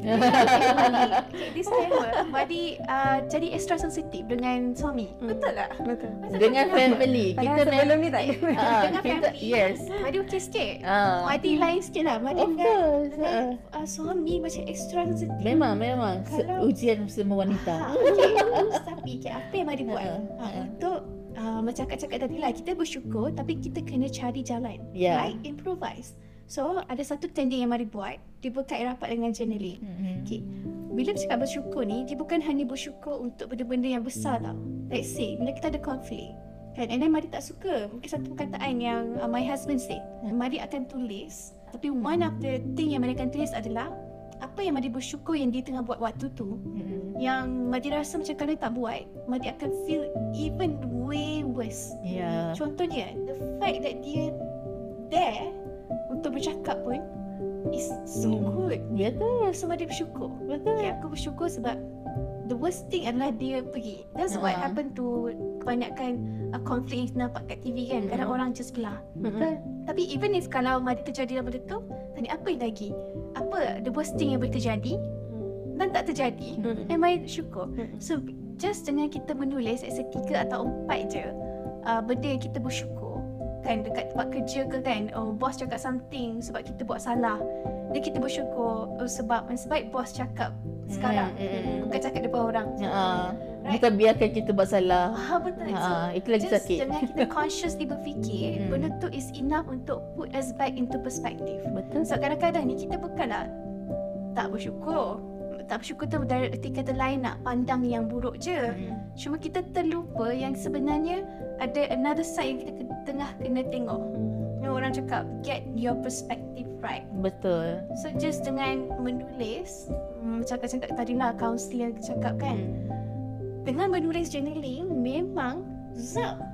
okay, disclaimer Madi uh, jadi extra sensitif dengan suami Betul tak? Betul. Dengan family kita Padahal sebelum ni tak ada. Ah, Dengan kita family yes. Madi okey sikit Ah. Madi lain sikit lah Madi Of dengan, course. dengan ah. uh, suami macam extra sensitif Memang memang Kalau- ujian semua wanita. Ha, okay. Tapi okay, apa yang Madi buat? Ha, ha. untuk uh, macam cakap tadi lah, kita bersyukur tapi kita kena cari jalan. Ya. Right? Improvise. So, ada satu tending yang Mari buat. Dia berkait rapat dengan journaling. Mm-mm. Okay. Bila bercakap bersyukur ni, dia bukan hanya bersyukur untuk benda-benda yang besar tau. Let's say, bila kita ada konflik. Kan? And then Mari tak suka. Mungkin satu perkataan yang uh, my husband say. Mari akan tulis. Tapi one of the thing yang Mari akan tulis adalah apa yang Mari bersyukur yang dia tengah buat waktu tu Mm-mm. yang Madi rasa macam kalau tak buat Madi akan feel even way worse Ya. Contohnya the fact that dia there untuk bercakap pun is so Hmm. good Betul. So Madi bersyukur Betul. okay, Aku bersyukur sebab the worst thing adalah dia pergi That's what Ah. happened to kebanyakan uh, konflik yang kita nampak kat TV kan Kadang Hmm. orang just belah Betul. Tapi even if kalau Madi terjadi dalam benda tu Tadi apa yang lagi? Apa the worst thing yang boleh terjadi dan tak terjadi Hmm. And Mari syukur So just dengan kita menulis Let's say tiga atau empat je uh, Benda yang kita bersyukur Kan dekat tempat kerja ke kan oh, Bos cakap something sebab kita buat salah Dan kita bersyukur oh, Sebab sebab bos cakap sekarang Mm, mm, mm. Bukan cakap depan orang Ha. Right. Bukan biarkan kita buat salah. Ah betul So, Ha, itu lagi Just sakit. dengan kita consciously berfikir Hmm. Benda tu is enough untuk put us back into perspective Betul. So kadang-kadang ni kita bukanlah tak bersyukur tak bersyukur tu dari erti kata lain nak pandang yang buruk je Mm. Cuma kita terlupa yang sebenarnya ada another side yang kita tengah kena tengok. Yang orang cakap get your perspective right. Betul. So just dengan menulis, hmm, cakap-cakap tadi lah kaunselor cakap kan. Mm. Dengan menulis journaling memang zap.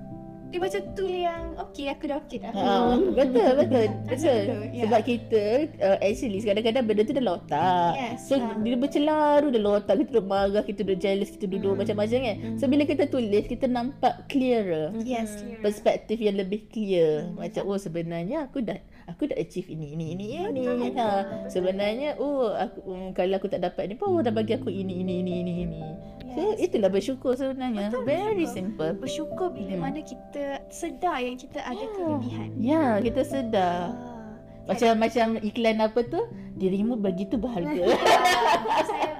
Dia macam tool yang okay aku dah okay dah. Ha, betul betul betul. Betul, ya. Sebab kita uh, actually kadang-kadang benda tu dalam otak. Yes, So ha. dia bercelaru dalam otak kita duduk marah, kita duduk jealous, kita duduk Hmm. macam-macam kan. Hmm. So bila kita tulis kita nampak clearer. Yes, clear. Perspektif yang lebih clear. Hmm. Macam oh sebenarnya aku dah aku dah achieve ini ini ini ini. Ha. Sebenarnya oh aku um, kalau aku tak dapat ni pun oh dah bagi aku ini ini ini ini ini. So Yes. itulah bersyukur sebenarnya. Betul, Very bersyukur. simple. Bersyukur bila Hmm. mana kita sedar yang kita ada kelebihan. Ya, kita sedar. Ah, Macam macam iklan apa tu? Dirimu begitu berharga. Saya.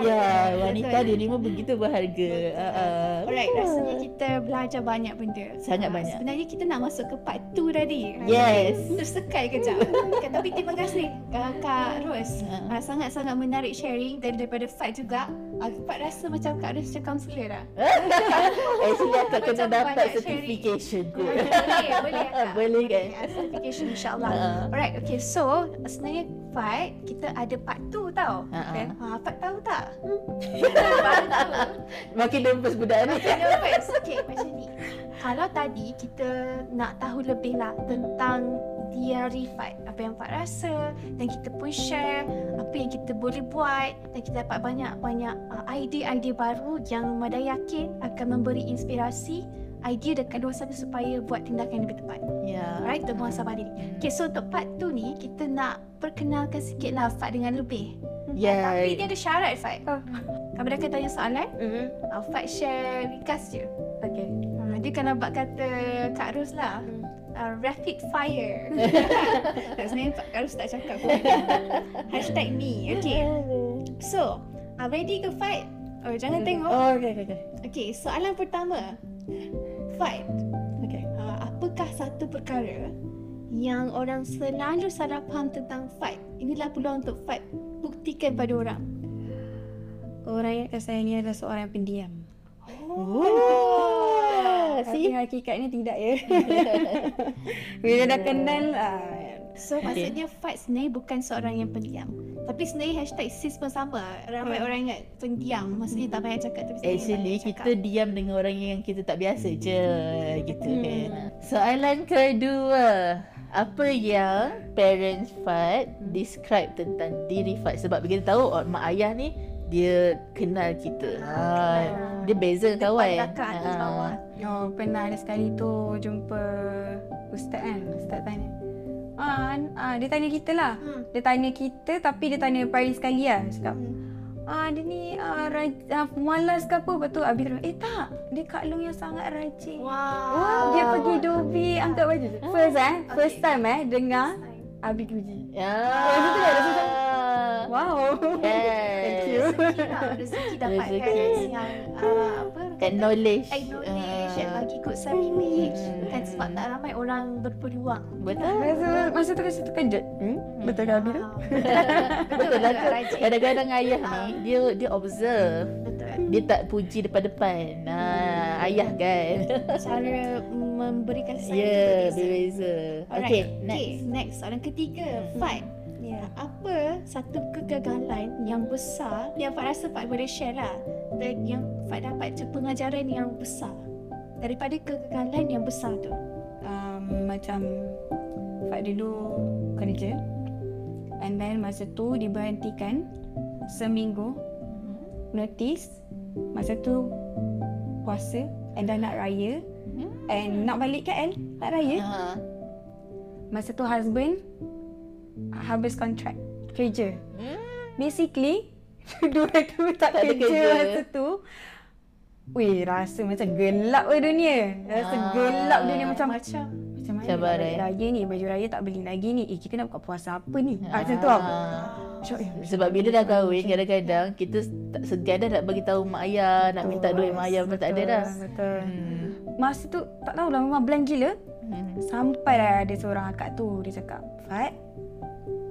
Ya, wanita Betul. dirimu begitu berharga. Betul. Uh, uh. Alright, rasanya kita belajar banyak benda. Sangat Ah, banyak. Sebenarnya kita nak masuk ke part 2 tadi. Yes. Tersekai kejap. tapi terima kasih Kak, Kak Ros. Ah. Ah, sangat-sangat menarik sharing dan daripada Fight juga. Aku Pak rasa macam Kak Ros macam kaunselor dah. Actually aku kena dapat certification kot. boleh, boleh Kak. Boleh kan? Certification insyaAllah. Ah. Alright, okay. So, sebenarnya Fight, kita ada part 2 tau. Ah, Okay. ah. Ha, Fight tahu tak? Baru tahu. Makin nervous budak ni. Makin nervous. Okay, macam ni. Kalau tadi kita nak tahu lebih lah tentang diary Fat. Apa yang Fat rasa dan kita pun share apa yang kita boleh buat dan kita dapat banyak-banyak uh, idea-idea baru yang Mada yakin akan memberi inspirasi idea dekat luar sana supaya buat tindakan yang lebih tepat. Ya. Alright, untuk muhasabah diri. Okay, so untuk part tu ni kita nak perkenalkan sikit lah Fat dengan lebih. Ya. Tapi dia ada syarat Fat. Oh. Kami akan tanya soalan. Mhm. Uh, Fat share ringkas je. Okay. Uh, dia kalau buat kata Kak Ros lah. Hmm. Uh, rapid fire. tak sebenarnya Kak Ros tak cakap pun. Hashtag me. Okay. So, uh, ready ke fight? Oh, jangan tengok. Oh, okay, okay, okay. Okay, soalan pertama. Fight. okay. Uh, apakah satu perkara yang orang selalu salah faham tentang fight? Inilah peluang untuk fight. Buktikan pada orang. Orang yang akan saya ni adalah seorang yang pendiam. Oh, Tapi see? hakikatnya tidak ya. Bila dah kenal ah, So, Okay. maksudnya fight sebenarnya bukan seorang yang pendiam. Tapi sebenarnya hashtag sis pun sama. Ramai orang ingat pendiam. Maksudnya tak payah cakap. Tapi sebenarnya Actually banyak cakap. kita diam dengan orang yang kita tak biasa je gitu Hmm. kan. Soalan kedua. Apa yang parents Fat describe tentang diri Fat sebab kita tahu oh, mak ayah ni dia kenal kita. Ha, dia beza Depan kawan. atas Ha. bawah. Oh, pernah ada sekali tu jumpa ustaz kan. Ustaz tanya. Ah, ah, dia tanya kita lah. Hmm. Dia tanya kita tapi dia tanya Paris sekali lah. Cakap, Hmm. Ah dia ni ah, raj, ah, malas ke apa? Lepas tu Abi terus, eh tak. Dia Kak Long yang sangat rajin. Wow. Oh, dia pergi Dobi angkat baju. First eh, first Okay. time eh dengar Abi puji. Ya. Tu rasa macam, Wow. Yes. Thank you. Rezeki lah. Rezeki dapat Rezeki. parents yang uh, apa Acknowledge. acknowledge Ah. and bagi good self image. Hmm. Kan sebab tak ramai orang berpeluang. Betul. Masa, masa tu rasa terkejut. Hmm? Betul ke Abi tu? Ah, Betul lah. Betul lah tu. Kadang-kadang ayah ni dia dia observe. Betul. Dia tak puji depan-depan. Nah, ayah kan. Cara memberikan Ya, sayang yeah, yeah, berbeza. Alright. Okay, Okay, next. next. Soalan ketiga. Fight. Ya. Apa satu kegagalan yang besar yang Fat rasa Fat boleh share lah dan yang Fat dapat pengajaran yang besar daripada kegagalan yang besar tu. um, macam Fat dulu kerja and then masa tu diberhentikan seminggu notice masa tu puasa and dah nak raya and nak balik KL nak raya Ha. masa tu husband habis kontrak kerja Hmm. basically dua-dua tak, Tak ada kerja, kerja. masa tu Wih, rasa macam gelap ke dunia. Rasa Ah. gelap dunia macam Macam macam mana Cabaran. balik raya ni Baju raya tak beli lagi ni Eh kita nak buka puasa apa ni ah, Macam tu Ah. Syok, eh, Sebab bila dah kahwin kadang-kadang kita tak dah nak bagi tahu mak ayah, nak minta duit mak ayah pun tak ada dah. Betul Hmm. Masa tu tak tahulah memang blank gila Hmm. Sampai dah ada seorang akak tu Dia cakap Fat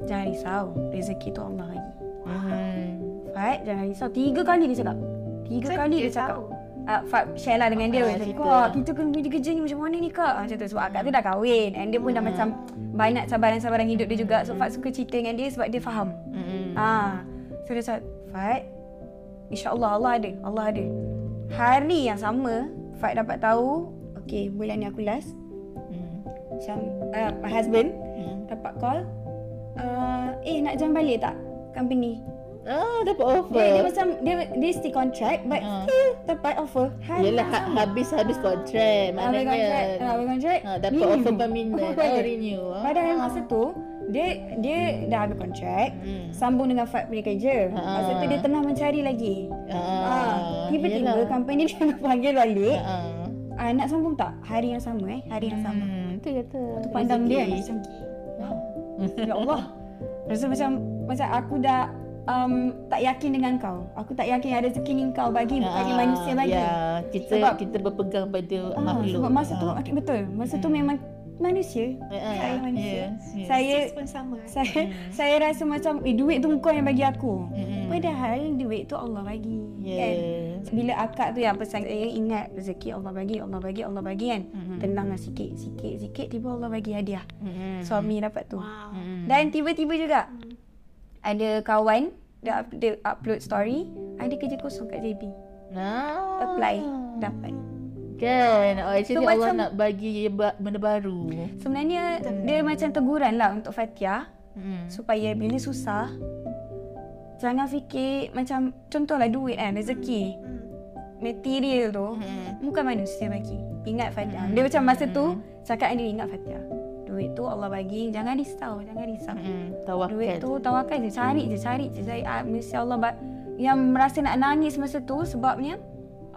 Jangan risau Rezeki tu Allah lagi Hmm. Fat jangan risau Tiga kali dia cakap Tiga Macam kali dia dia cakap tahu. Ah, Fat share lah dengan dia Macam, cerita. Kak kita kena pergi kerja ni macam mana ni kak ah, Macam tu sebab akak tu dah kahwin And dia pun dah Hmm. macam Banyak cabaran-cabaran hidup dia juga So Fat suka cerita dengan dia Sebab dia faham Hmm. Ah, so dia cakap, Fat, insyaAllah Allah ada, Allah ada. Hari yang sama, Fat dapat tahu, okay, bulan ni aku last. Hmm. Macam, uh, my husband Hmm. dapat call, uh, eh nak jam balik tak company? Ah, dapat offer. Dia, dia macam, dia, dia still contract, but Ah. still dapat offer. Hari Yelah ha- sama. habis-habis kontrak Habis contract, maknanya. ah, habis contract, Ha, dapat renew. offer permanent. Oh, Oh, renew. Ah. Padahal masa tu, dia dia dah habis contract, Hmm. sambung dengan Fat punya kerja. Masa tu Ah. dia tengah mencari lagi. Ah, Ah, tiba-tiba yelah. company dia panggil balik. Ah. Ah, nak sambung tak? Hari yang sama eh, hari yang sama. Hmm, tu kata. Tu pandang dia macam ya Allah. Rasa macam macam aku dah um, tak yakin dengan kau. Aku tak yakin ada rezeki ni kau bagi bukannya Ah, manusia bagi. Ya, kita Sebab- kita berpegang pada Ah, makhluk. sebab masa tu Ah. okay, betul. Masa tu Hmm. memang manusia. Ah, Saya manusia. ya, ya. Saya sis pun sama. saya Hmm. saya rasa macam eh, duit tu kau yang bagi aku. Mm-mm. Padahal duit tu Allah bagi. Kan? Yes. Bila akak tu yang pesan saya ingat rezeki Allah bagi, Allah bagi, Allah bagi kan. Mhm. Tenang lah sikit, sikit, sikit tiba Allah bagi hadiah. Mm-mm. Suami dapat tu. Wow. Mm-mm. Dan tiba-tiba juga ada kawan dia, up, dia upload story ada kerja kosong kat JB. Ah. Apply, dapat. Kan, oh, actually So, Allah macam- nak bagi ba- benda baru. Sebenarnya dia macam teguran lah untuk Fatia Hmm. supaya bila susah jangan fikir macam contohlah duit kan rezeki Hmm. material tu Hmm. bukan manusia bagi. Ingat Fatia. Hmm. Dia macam masa tu cakap dengan dia ingat Fatia. Duit tu Allah bagi, jangan risau, jangan risau. Hmm. Tawakal. Duit tu tawakal je, cari je, cari je. Saya ah, mesti Allah ba- yang merasa nak nangis masa tu sebabnya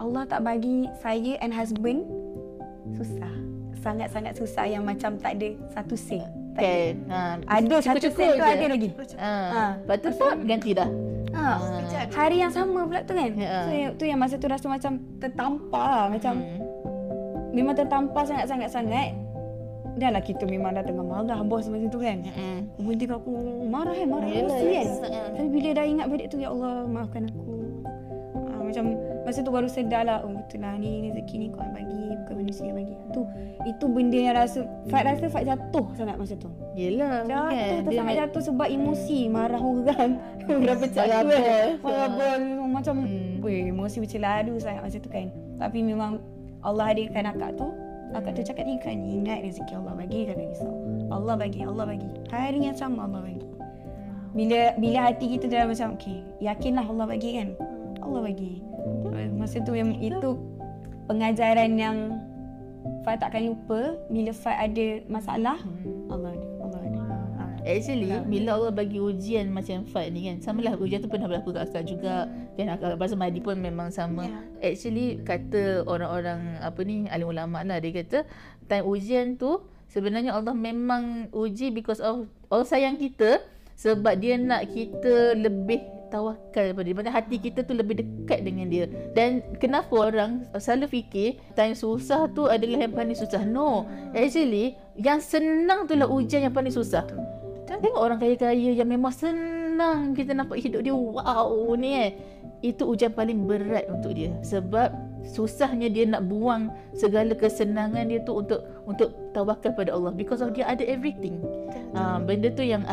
Allah tak bagi saya and husband susah. Sangat-sangat susah yang macam tak ada satu sen. Tak ada. Kan. Ha. Ada satu sen tu ada lagi. Ha. Ha. Lepas tu pun ganti dah. Ha. Ha. Hari yang sama pula tu kan. Ya. So tu yang masa tu rasa macam tertampar macam Hmm. memang tertampar sangat-sangat sangat. Dah lah kita memang dah tengah marah bos masa tu kan. Hmm. Berhenti kat aku marah kan, marah emosi kan. Tapi bila dah ingat balik tu, ya Allah maafkan aku. Ha, macam masa tu baru sedar lah, oh betul lah ni rezeki ni kau yang bagi, bukan manusia yang bagi. Tu, itu benda yang rasa, Fat rasa Fat jatuh sangat masa tu. Yelah Jatuh kan. tu sangat jatuh sebab emosi, marah orang. Berapa cat Marah tu kan. bos. Marah bos, macam, Hmm. weh emosi berceladu sangat masa tu kan. Tapi memang Allah hadirkan akak tu, akak tu cakap ni kan ingat rezeki Allah bagi, jangan risau. Allah bagi, Allah bagi. Hari yang sama Allah bagi. Bila bila hati kita dah macam okey, yakinlah Allah bagi kan. Allah bagi. Masa tu yang itu pengajaran yang Fat takkan lupa bila Fat ada masalah, Hmm. Allah ada. Allah ada. Ha. Actually bila Allah bagi ujian macam Fat ni kan Samalah ujian tu pernah berlaku kat Akak juga Kan Akak Pasal Mahdi pun memang sama Actually kata orang-orang apa ni Alim ulama lah dia kata Time ujian tu Sebenarnya Allah memang uji because of Allah sayang kita Sebab dia nak kita lebih tawakal pada dia. Maksudnya hati kita tu lebih dekat dengan dia. Dan kenapa orang selalu fikir time susah tu adalah yang paling susah. No. Actually, yang senang tu lah ujian yang paling susah. Tengok orang kaya-kaya yang memang senang kita nampak hidup dia wow ni eh. Itu ujian paling berat untuk dia. Sebab susahnya dia nak buang segala kesenangan dia tu untuk untuk tawakal pada Allah because of dia ada everything. Ah benda tu yang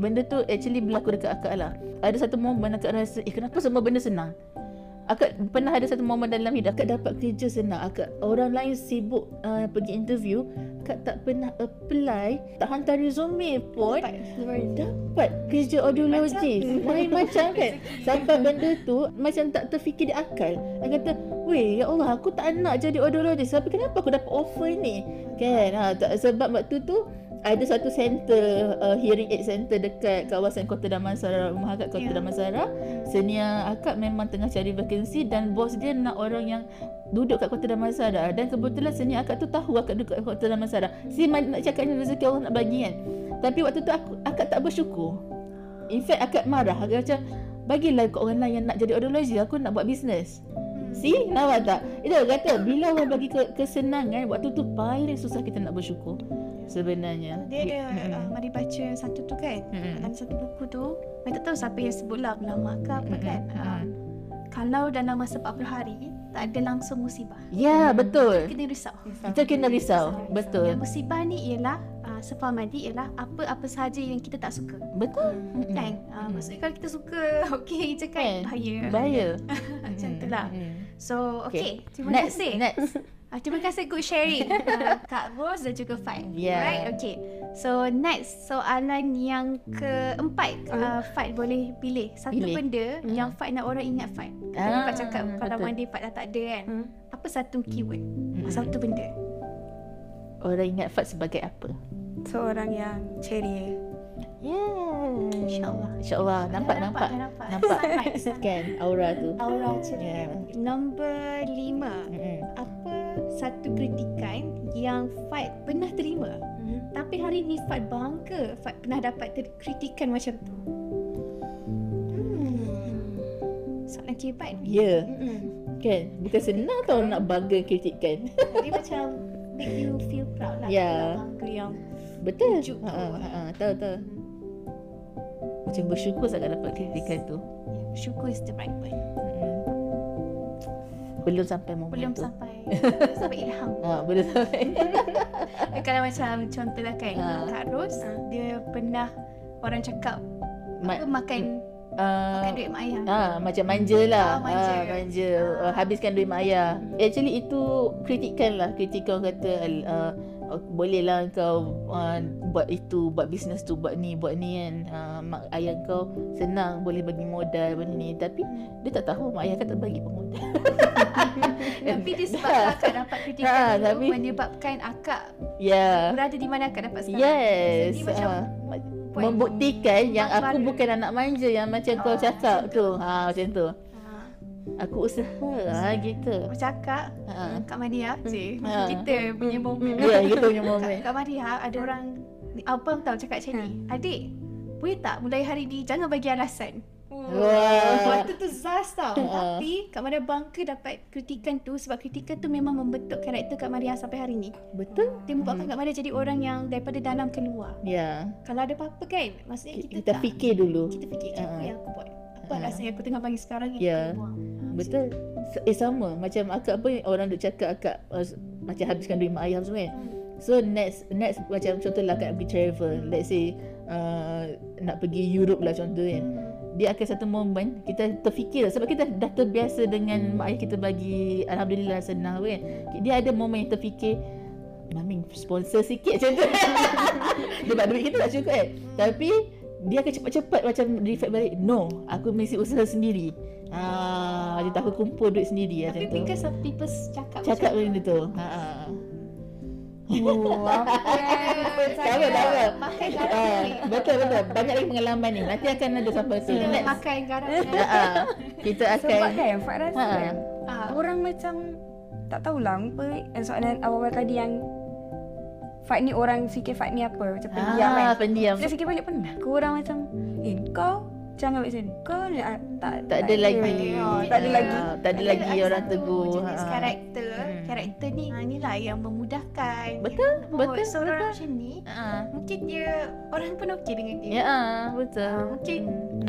benda tu actually berlaku dekat akak lah. Ada satu momen akak rasa eh kenapa semua benda senang? Akak pernah ada satu momen dalam hidup akak dapat kerja senang. Akak orang lain sibuk uh, pergi interview, akak tak pernah apply, tak hantar resume pun dapat kerja audiologis. Lain macam kan. Sampai benda tu macam tak terfikir di akal. Akak kata, "Weh, ya Allah, aku tak nak jadi audiologis. Tapi kenapa aku dapat offer ni?" Kan? Ha, tak, sebab waktu tu ada satu center uh, hearing aid center dekat kawasan Kota Damansara rumah akak Kota Ya. Damansara. Senior akak memang tengah cari vacancy dan bos dia nak orang yang duduk kat Kota Damansara. Dan kebetulan senior akak tu tahu akak duduk kat Kota Damansara. Si nak cakap ni rezeki Allah nak bagi kan? Tapi waktu tu aku akak tak bersyukur. In fact akak marah. Akak macam bagilah kat orang lain yang nak jadi audiologi aku nak buat bisnes See, nampak tak? Itu kata, bila Allah bagi ke, kesenangan, waktu tu paling susah kita nak bersyukur. Sebenarnya. Dia ada uh, mari baca satu tu kan. Mm-mm. Dalam satu buku tu, saya tak tahu siapa yang sebut lah ulama ke apa Mm-mm. kan. Uh, kalau dalam masa 40 hari tak ada langsung musibah. Ya, betul. Kita risau. Kita kena risau. Betul. Yang musibah ni ialah uh, sefaham Madi ialah apa-apa sahaja yang kita tak suka. Betul. Mm-mm. Kan? Uh, Mm. maksudnya kalau kita suka okey je kan Kan? bahaya. Bahaya. Macam tu lah. Mm-mm. So, okay. Terima Next, kasih. Next. Ah, terima kasih good sharing uh, Kak Rose dan juga Fat. Yeah. Alright, okay. So next soalan yang keempat uh, Fat boleh pilih satu Pilih. benda Hmm. yang Fat nak orang ingat Fat. Tadi Ah, Fat cakap kalau betul. Mandi Fat dah tak ada kan. Hmm. Apa satu keyword? Mm-mm. Satu benda. Orang ingat Fat sebagai apa? Seorang yang ceria. Yeah. InsyaAllah. InsyaAllah. Nampak, Dah nampak. dah nampak. Nampak. Sunlight. Kan aura tu. Aura ceria. Yeah. Nombor lima. Mm-mm. Apa satu kritikan yang Fat pernah terima? Tapi hari ni Fat bangga Fat pernah dapat ter- kritikan macam tu. Hmm. Soalan cepat. Ya. Mm-mm. Kan? Bukan senang tau nak bangga kritikan. Dia macam make you feel proud lah. Ya. Kalau bangga yang Betul. Tu. Ha, ha, ha, tahu tahu. Macam bersyukur sangat dapat kritikan tu. syukur is the right word. Mm-mm. Belum sampai momen Belum tu. sampai belum sampai ilham. Ha, belum sampai. Kalau macam contoh lah kan Ha. Kak Ros dia pernah orang cakap Ma- apa makan uh, makan duit mak ayah. Ah, macam manja lah. Ah, manja. Ah, manja. Ah. Uh, habiskan duit mak ayah. Actually itu kritikan lah. Kritikan orang kata uh, uh, boleh lah kau uh, buat itu, buat bisnes tu, buat ni, buat ni kan. Uh, mak ayah kau senang boleh bagi modal benda ni. Tapi dia tak tahu mak ayah kan tak bagi pun modal. Tapi disebabkan akak dapat kritikan Ha, tu tapi- menyebabkan akak Ya. berada di mana akak dapat sekarang. Yes. Jadi macam Ah, ma- point. membuktikan yang aku bukan anak manja yang macam kau Ah, cakap macam tu. Ha macam tu. Aku usaha ha gitu. Aku cakap Ha. dengan Kak Maria je. Ha. Kita punya moment. Ya, kita punya Kak, moment. Kak Maria ada orang abang tahu cakap macam ni. Adik, boleh tak mulai hari ni jangan bagi alasan. Wah. Waktu tu Zaz tau Ha. Tapi Kak Maria bangga dapat kritikan tu Sebab kritikan tu memang membentuk karakter Kak Maria sampai hari ni Betul? Dia membuatkan Kak Maria jadi orang yang daripada dalam keluar Ya. Kalau ada apa-apa kan Maksudnya kita, Kita tak fikir dulu. Kita fikir apa Ha. yang aku buat Apa Ha. alasan yang aku tengah bagi sekarang ni Ya. kita buang. Ha, Betul. Eh sama macam akak pun orang duk cakap akak uh, macam habiskan duit mak ayah semua kan. So next next macam contohlah akak pergi travel. Let's say uh, nak pergi Europe lah contoh kan. Dia akan satu momen kita terfikir sebab kita dah terbiasa dengan mak ayah kita bagi alhamdulillah senang kan. Dia ada momen yang terfikir Mami sponsor sikit macam tu. Sebab duit kita tak cukup kan. Tapi dia akan cepat-cepat macam reflect balik. No, aku mesti usaha sendiri. Ah, dia tak aku kumpul duit sendiri Tapi macam tu. because of people cakap Cakap macam macam tu. Ha. ah. Oh, apa Tak apa, tak apa. Pakai Ah, garam betul betul. Banyak lagi pengalaman ni. Nanti akan ada sampai tu. Kita Next. pakai garam Ha, ah. Kita akan Sebab kan Fat rasa Ha. kan Ah, Orang macam Tak tahulah apa Soalan awal-awal tadi yang Fat ni orang fikir Fat ni apa Macam pendiam kan Ah, pendiam. Saya fikir balik pernah ke orang macam Eh kau Jangan ambil sini Kau ni ah, tak, Tak ada lagi. Oh, tak ada Ah, lagi Tak ada lagi ada orang satu tegur. jenis Ha. karakter Hmm. karakter ni ha, inilah yang memudahkan Betul, Oh, betul, so orang betul. macam ni Ha. mungkin dia orang pun okey dengan dia Ya, ah, betul. mungkin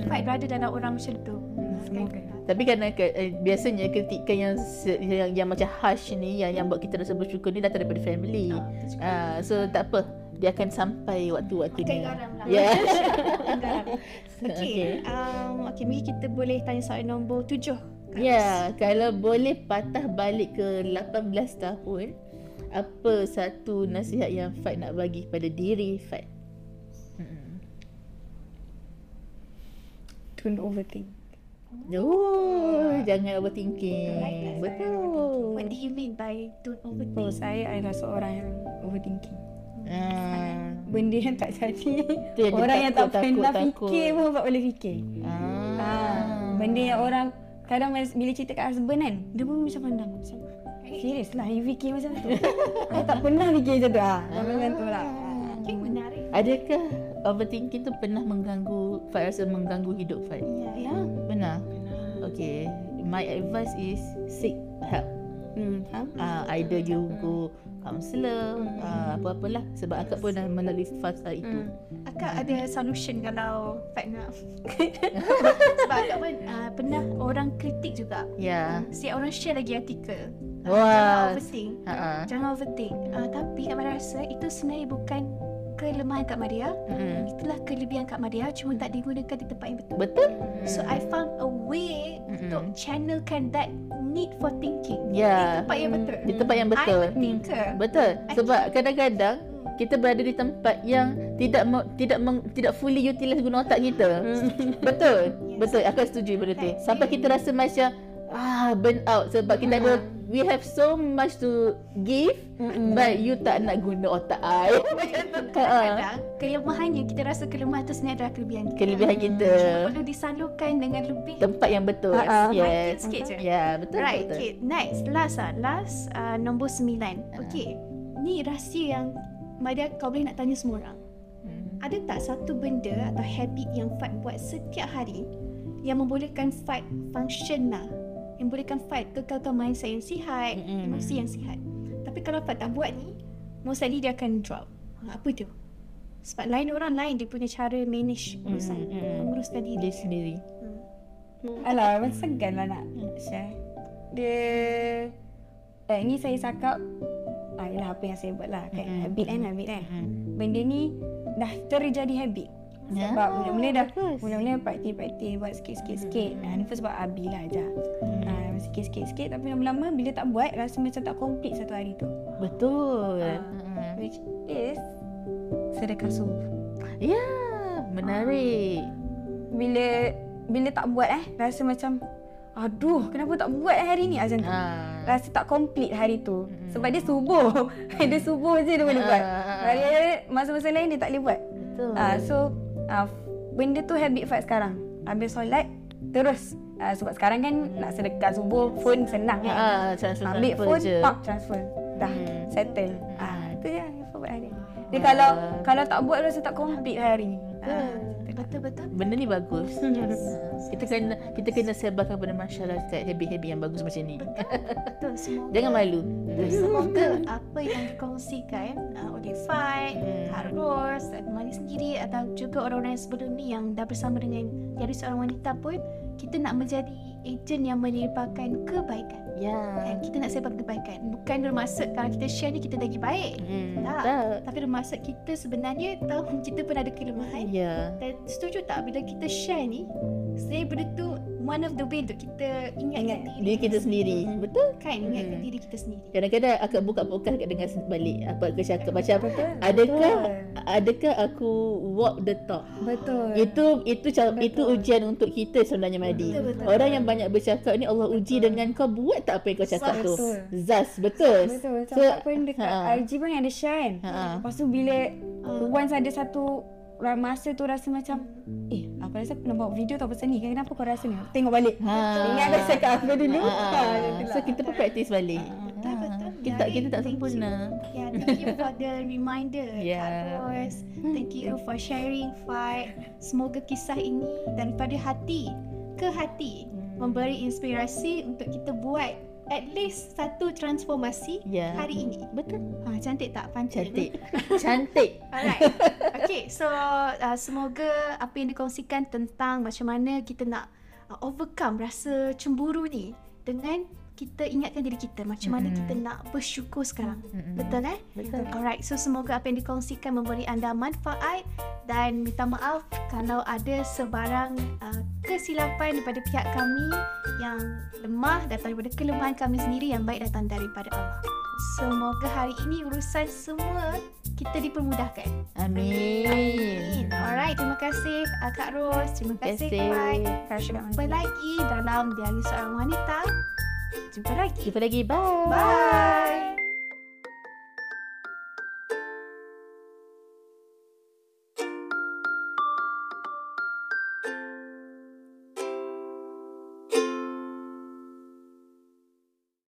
Fight berada dalam orang macam tu Semoga Tapi kerana ke, eh, biasanya kritikan yang, se- yang yang macam harsh ni yang yang buat kita rasa bersyukur ni datang daripada family. Ah, so tak apa. Dia akan sampai waktu-waktu ni. garam lah Ya. Pakai garam Okay. Okey um, okay, mungkin kita boleh tanya soalan nombor tujuh Ya, kalau boleh patah balik ke 18 tahun, apa satu nasihat yang Fat nak bagi pada diri Fat? Hmm. Don't overthink Oh, jangan overthinking. Right, right. Betul. What do you mean by don't Oh overthink? saya adalah seorang yang Overthinking Ah, Benda yang tak jadi yang Orang yang tak pernah takut, fikir takut. pun Fat boleh fikir ah. Ah, benda yang orang kadang bila cerita kat husband kan, dia pun macam pandang macam serius lah, you fikir macam tu. I tak pernah fikir macam tu ah. Macam tu lah. Okay, menarik Adakah overthinking tu pernah mengganggu Fat rasa mengganggu hidup Fat? Ya, ya. Benar. Okay. My advice is seek help. Hmm, uh, either you go counselor uh, apa-apalah sebab akak pun dah melalui fasa itu. Akak ada solution kalau Fat nak Sebab akak pun uh, pernah orang kritik juga Ya. Setiap orang share lagi artikel Ah, Wah. Jangan overthink ah. Jangan overthink uh, Tapi Kak Maria rasa itu sebenarnya bukan kelemahan Kak Maria Mm-mm. Itulah kelebihan Kak Maria Cuma tak digunakan di tempat yang betul Betul? So I found a way Mm-mm. Untuk channelkan that need for thinking Ya. Di tempat yang betul Di tempat yang betul. I'm a thinker Betul. Sebab kadang-kadang kita berada di tempat yang tidak me, tidak meng, tidak fully utilize guna otak kita. Betul. Yes. Betul. Aku setuju pada tu. Sampai kita rasa macam ah burn out sebab kita ada we have so much to give but you tak nak guna otak I. Macam tu. Kadang-kadang kelemahannya Kita rasa kelemahan tu sebenarnya adalah kelebihan kita Kelebihan kita. Perlu disalurkan dengan lebih Tempat yang betul. Ha. Yes. Sikit je. Ya, betul. Right, betul. okay. Next, last ah, last uh, nombor sembilan. Okay, ni rahsia yang Madia kau boleh nak tanya semua orang. Hmm. Ada tak satu benda atau habit yang Fat buat setiap hari yang membolehkan Fat function lah. Yang membolehkan Fat kekalkan mindset yang sihat, Mm-mm. emosi yang sihat. Tapi kalau Fat tak buat ni, most likely dia akan drop. Ha, apa tu? Sebab lain orang lain dia punya cara manage urusan, Mm-mm. menguruskan diri. Dia sendiri. Alah, macam segan lah nak share. Dia Eh, ni saya cakap ah, Yelah apa yang saya buat lah kan. Mm-mm. Habit kan, habit kan. Mm. Benda ni dah terjadi habit. Ya. Sebab mula-mula dah bagus. Mula-mula praktis-praktis Buat sikit-sikit-sikit Nah, ni first sebab Abi lah ajar Hmm. Ah, Sikit-sikit-sikit Tapi lama-lama Bila tak buat Rasa macam tak complete satu hari tu Betul. Ah. Mm. Which is Sedekah subuh Ya, menarik. Bila Bila tak buat eh Rasa macam Aduh Kenapa tak buat eh hari ni Macam tu Ha. Rasa tak complete hari tu Mm-mm. Sebab dia subuh Dia subuh je dia boleh Ah, buat ah, ah. Hari-hari Masa-masa lain dia tak boleh buat Betul. Ah, So uh, benda tu habit Fat sekarang. Habis solat terus uh, sebab sekarang kan nak sedekah subuh phone senang kan. Ah, transfer Ambil transfer phone, je. pak transfer. Dah Hmm. settle. Ah, tu je yang buat hari. Dia Ah. kalau kalau tak buat rasa tak complete hari. Ah, Betul-betul. Benda ni bagus. Kita kena kita kena sebarkan kepada masyarakat habit-habit yang bagus macam ni. Betul semua. Jangan malu. Semoga apa yang dikongsikan uh, oleh Fight, Hmm. Kak Ros, Mani sendiri atau juga orang-orang yang sebelum ni yang dah bersama dengan jadi seorang wanita pun kita nak menjadi ejen yang menyebarkan kebaikan. Ya. Kan? Kita nak sebar kebaikan. Bukan bermaksud kalau kita share ni kita lagi baik. Hmm. Tak. Tak. Tapi bermaksud kita sebenarnya tahu kita pun ada kelemahan. Ya. Dan setuju tak bila kita share ni sebenarnya benda tu one of the way untuk kita ingatkan diri Diri kita sendiri. Betul? kan ingatkan Hmm. diri kita sendiri. Kadang-kadang akak buka podcast akak dengar balik apa aku cakap macam Betul. adakah Betul. adakah aku walk the talk? Betul. Itu itu cal- Betul. itu ujian untuk kita sebenarnya Madi. Betul, betul. Orang yang banyak bercakap ni Allah uji dengan kau buat tak apa yang kau cakap tu. Betul. Zas betul. Betul. So, Sebab pun dekat ha. IG pun ada share kan. Ha. Lepas tu bila uh, once ada satu ra- masa tu rasa macam eh aku rasa pernah buat video tau pasal ni kenapa kau rasa ni tengok balik Ha. ingat dah cakap apa dulu Ha. ha, tu So lah. kita pun praktis balik. Betul, Ha. betul. Kita Baik, kita tak you. sempurna. Yeah, thank you for the reminder. Yeah. Kak Ros. Thank you for sharing Fight. Semoga kisah ini daripada hati ke hati memberi inspirasi untuk kita buat at least satu transformasi Ya. hari ini. Betul. Ha, cantik tak pancen? Cantik. Cantik. Alright. Okay, so uh, semoga apa yang dikongsikan tentang macam mana kita nak uh, overcome rasa cemburu ni dengan kita ingatkan diri kita macam mana Mm-mm. kita nak bersyukur sekarang. Mm-mm. Betul eh? Betul. Alright, so semoga apa yang dikongsikan memberi anda manfaat dan minta maaf kalau ada sebarang uh, kesilapan daripada pihak kami yang lemah datang daripada kelemahan kami sendiri yang baik datang daripada Allah. Semoga hari ini urusan semua kita dipermudahkan. Amin. Alright, terima kasih uh, Kak Ros. Terima kasih kasih. Kak. Terima kasih, Jumpa lagi dalam Diari Seorang Wanita. Jumpa lagi. Jumpa lagi. Bye. Bye.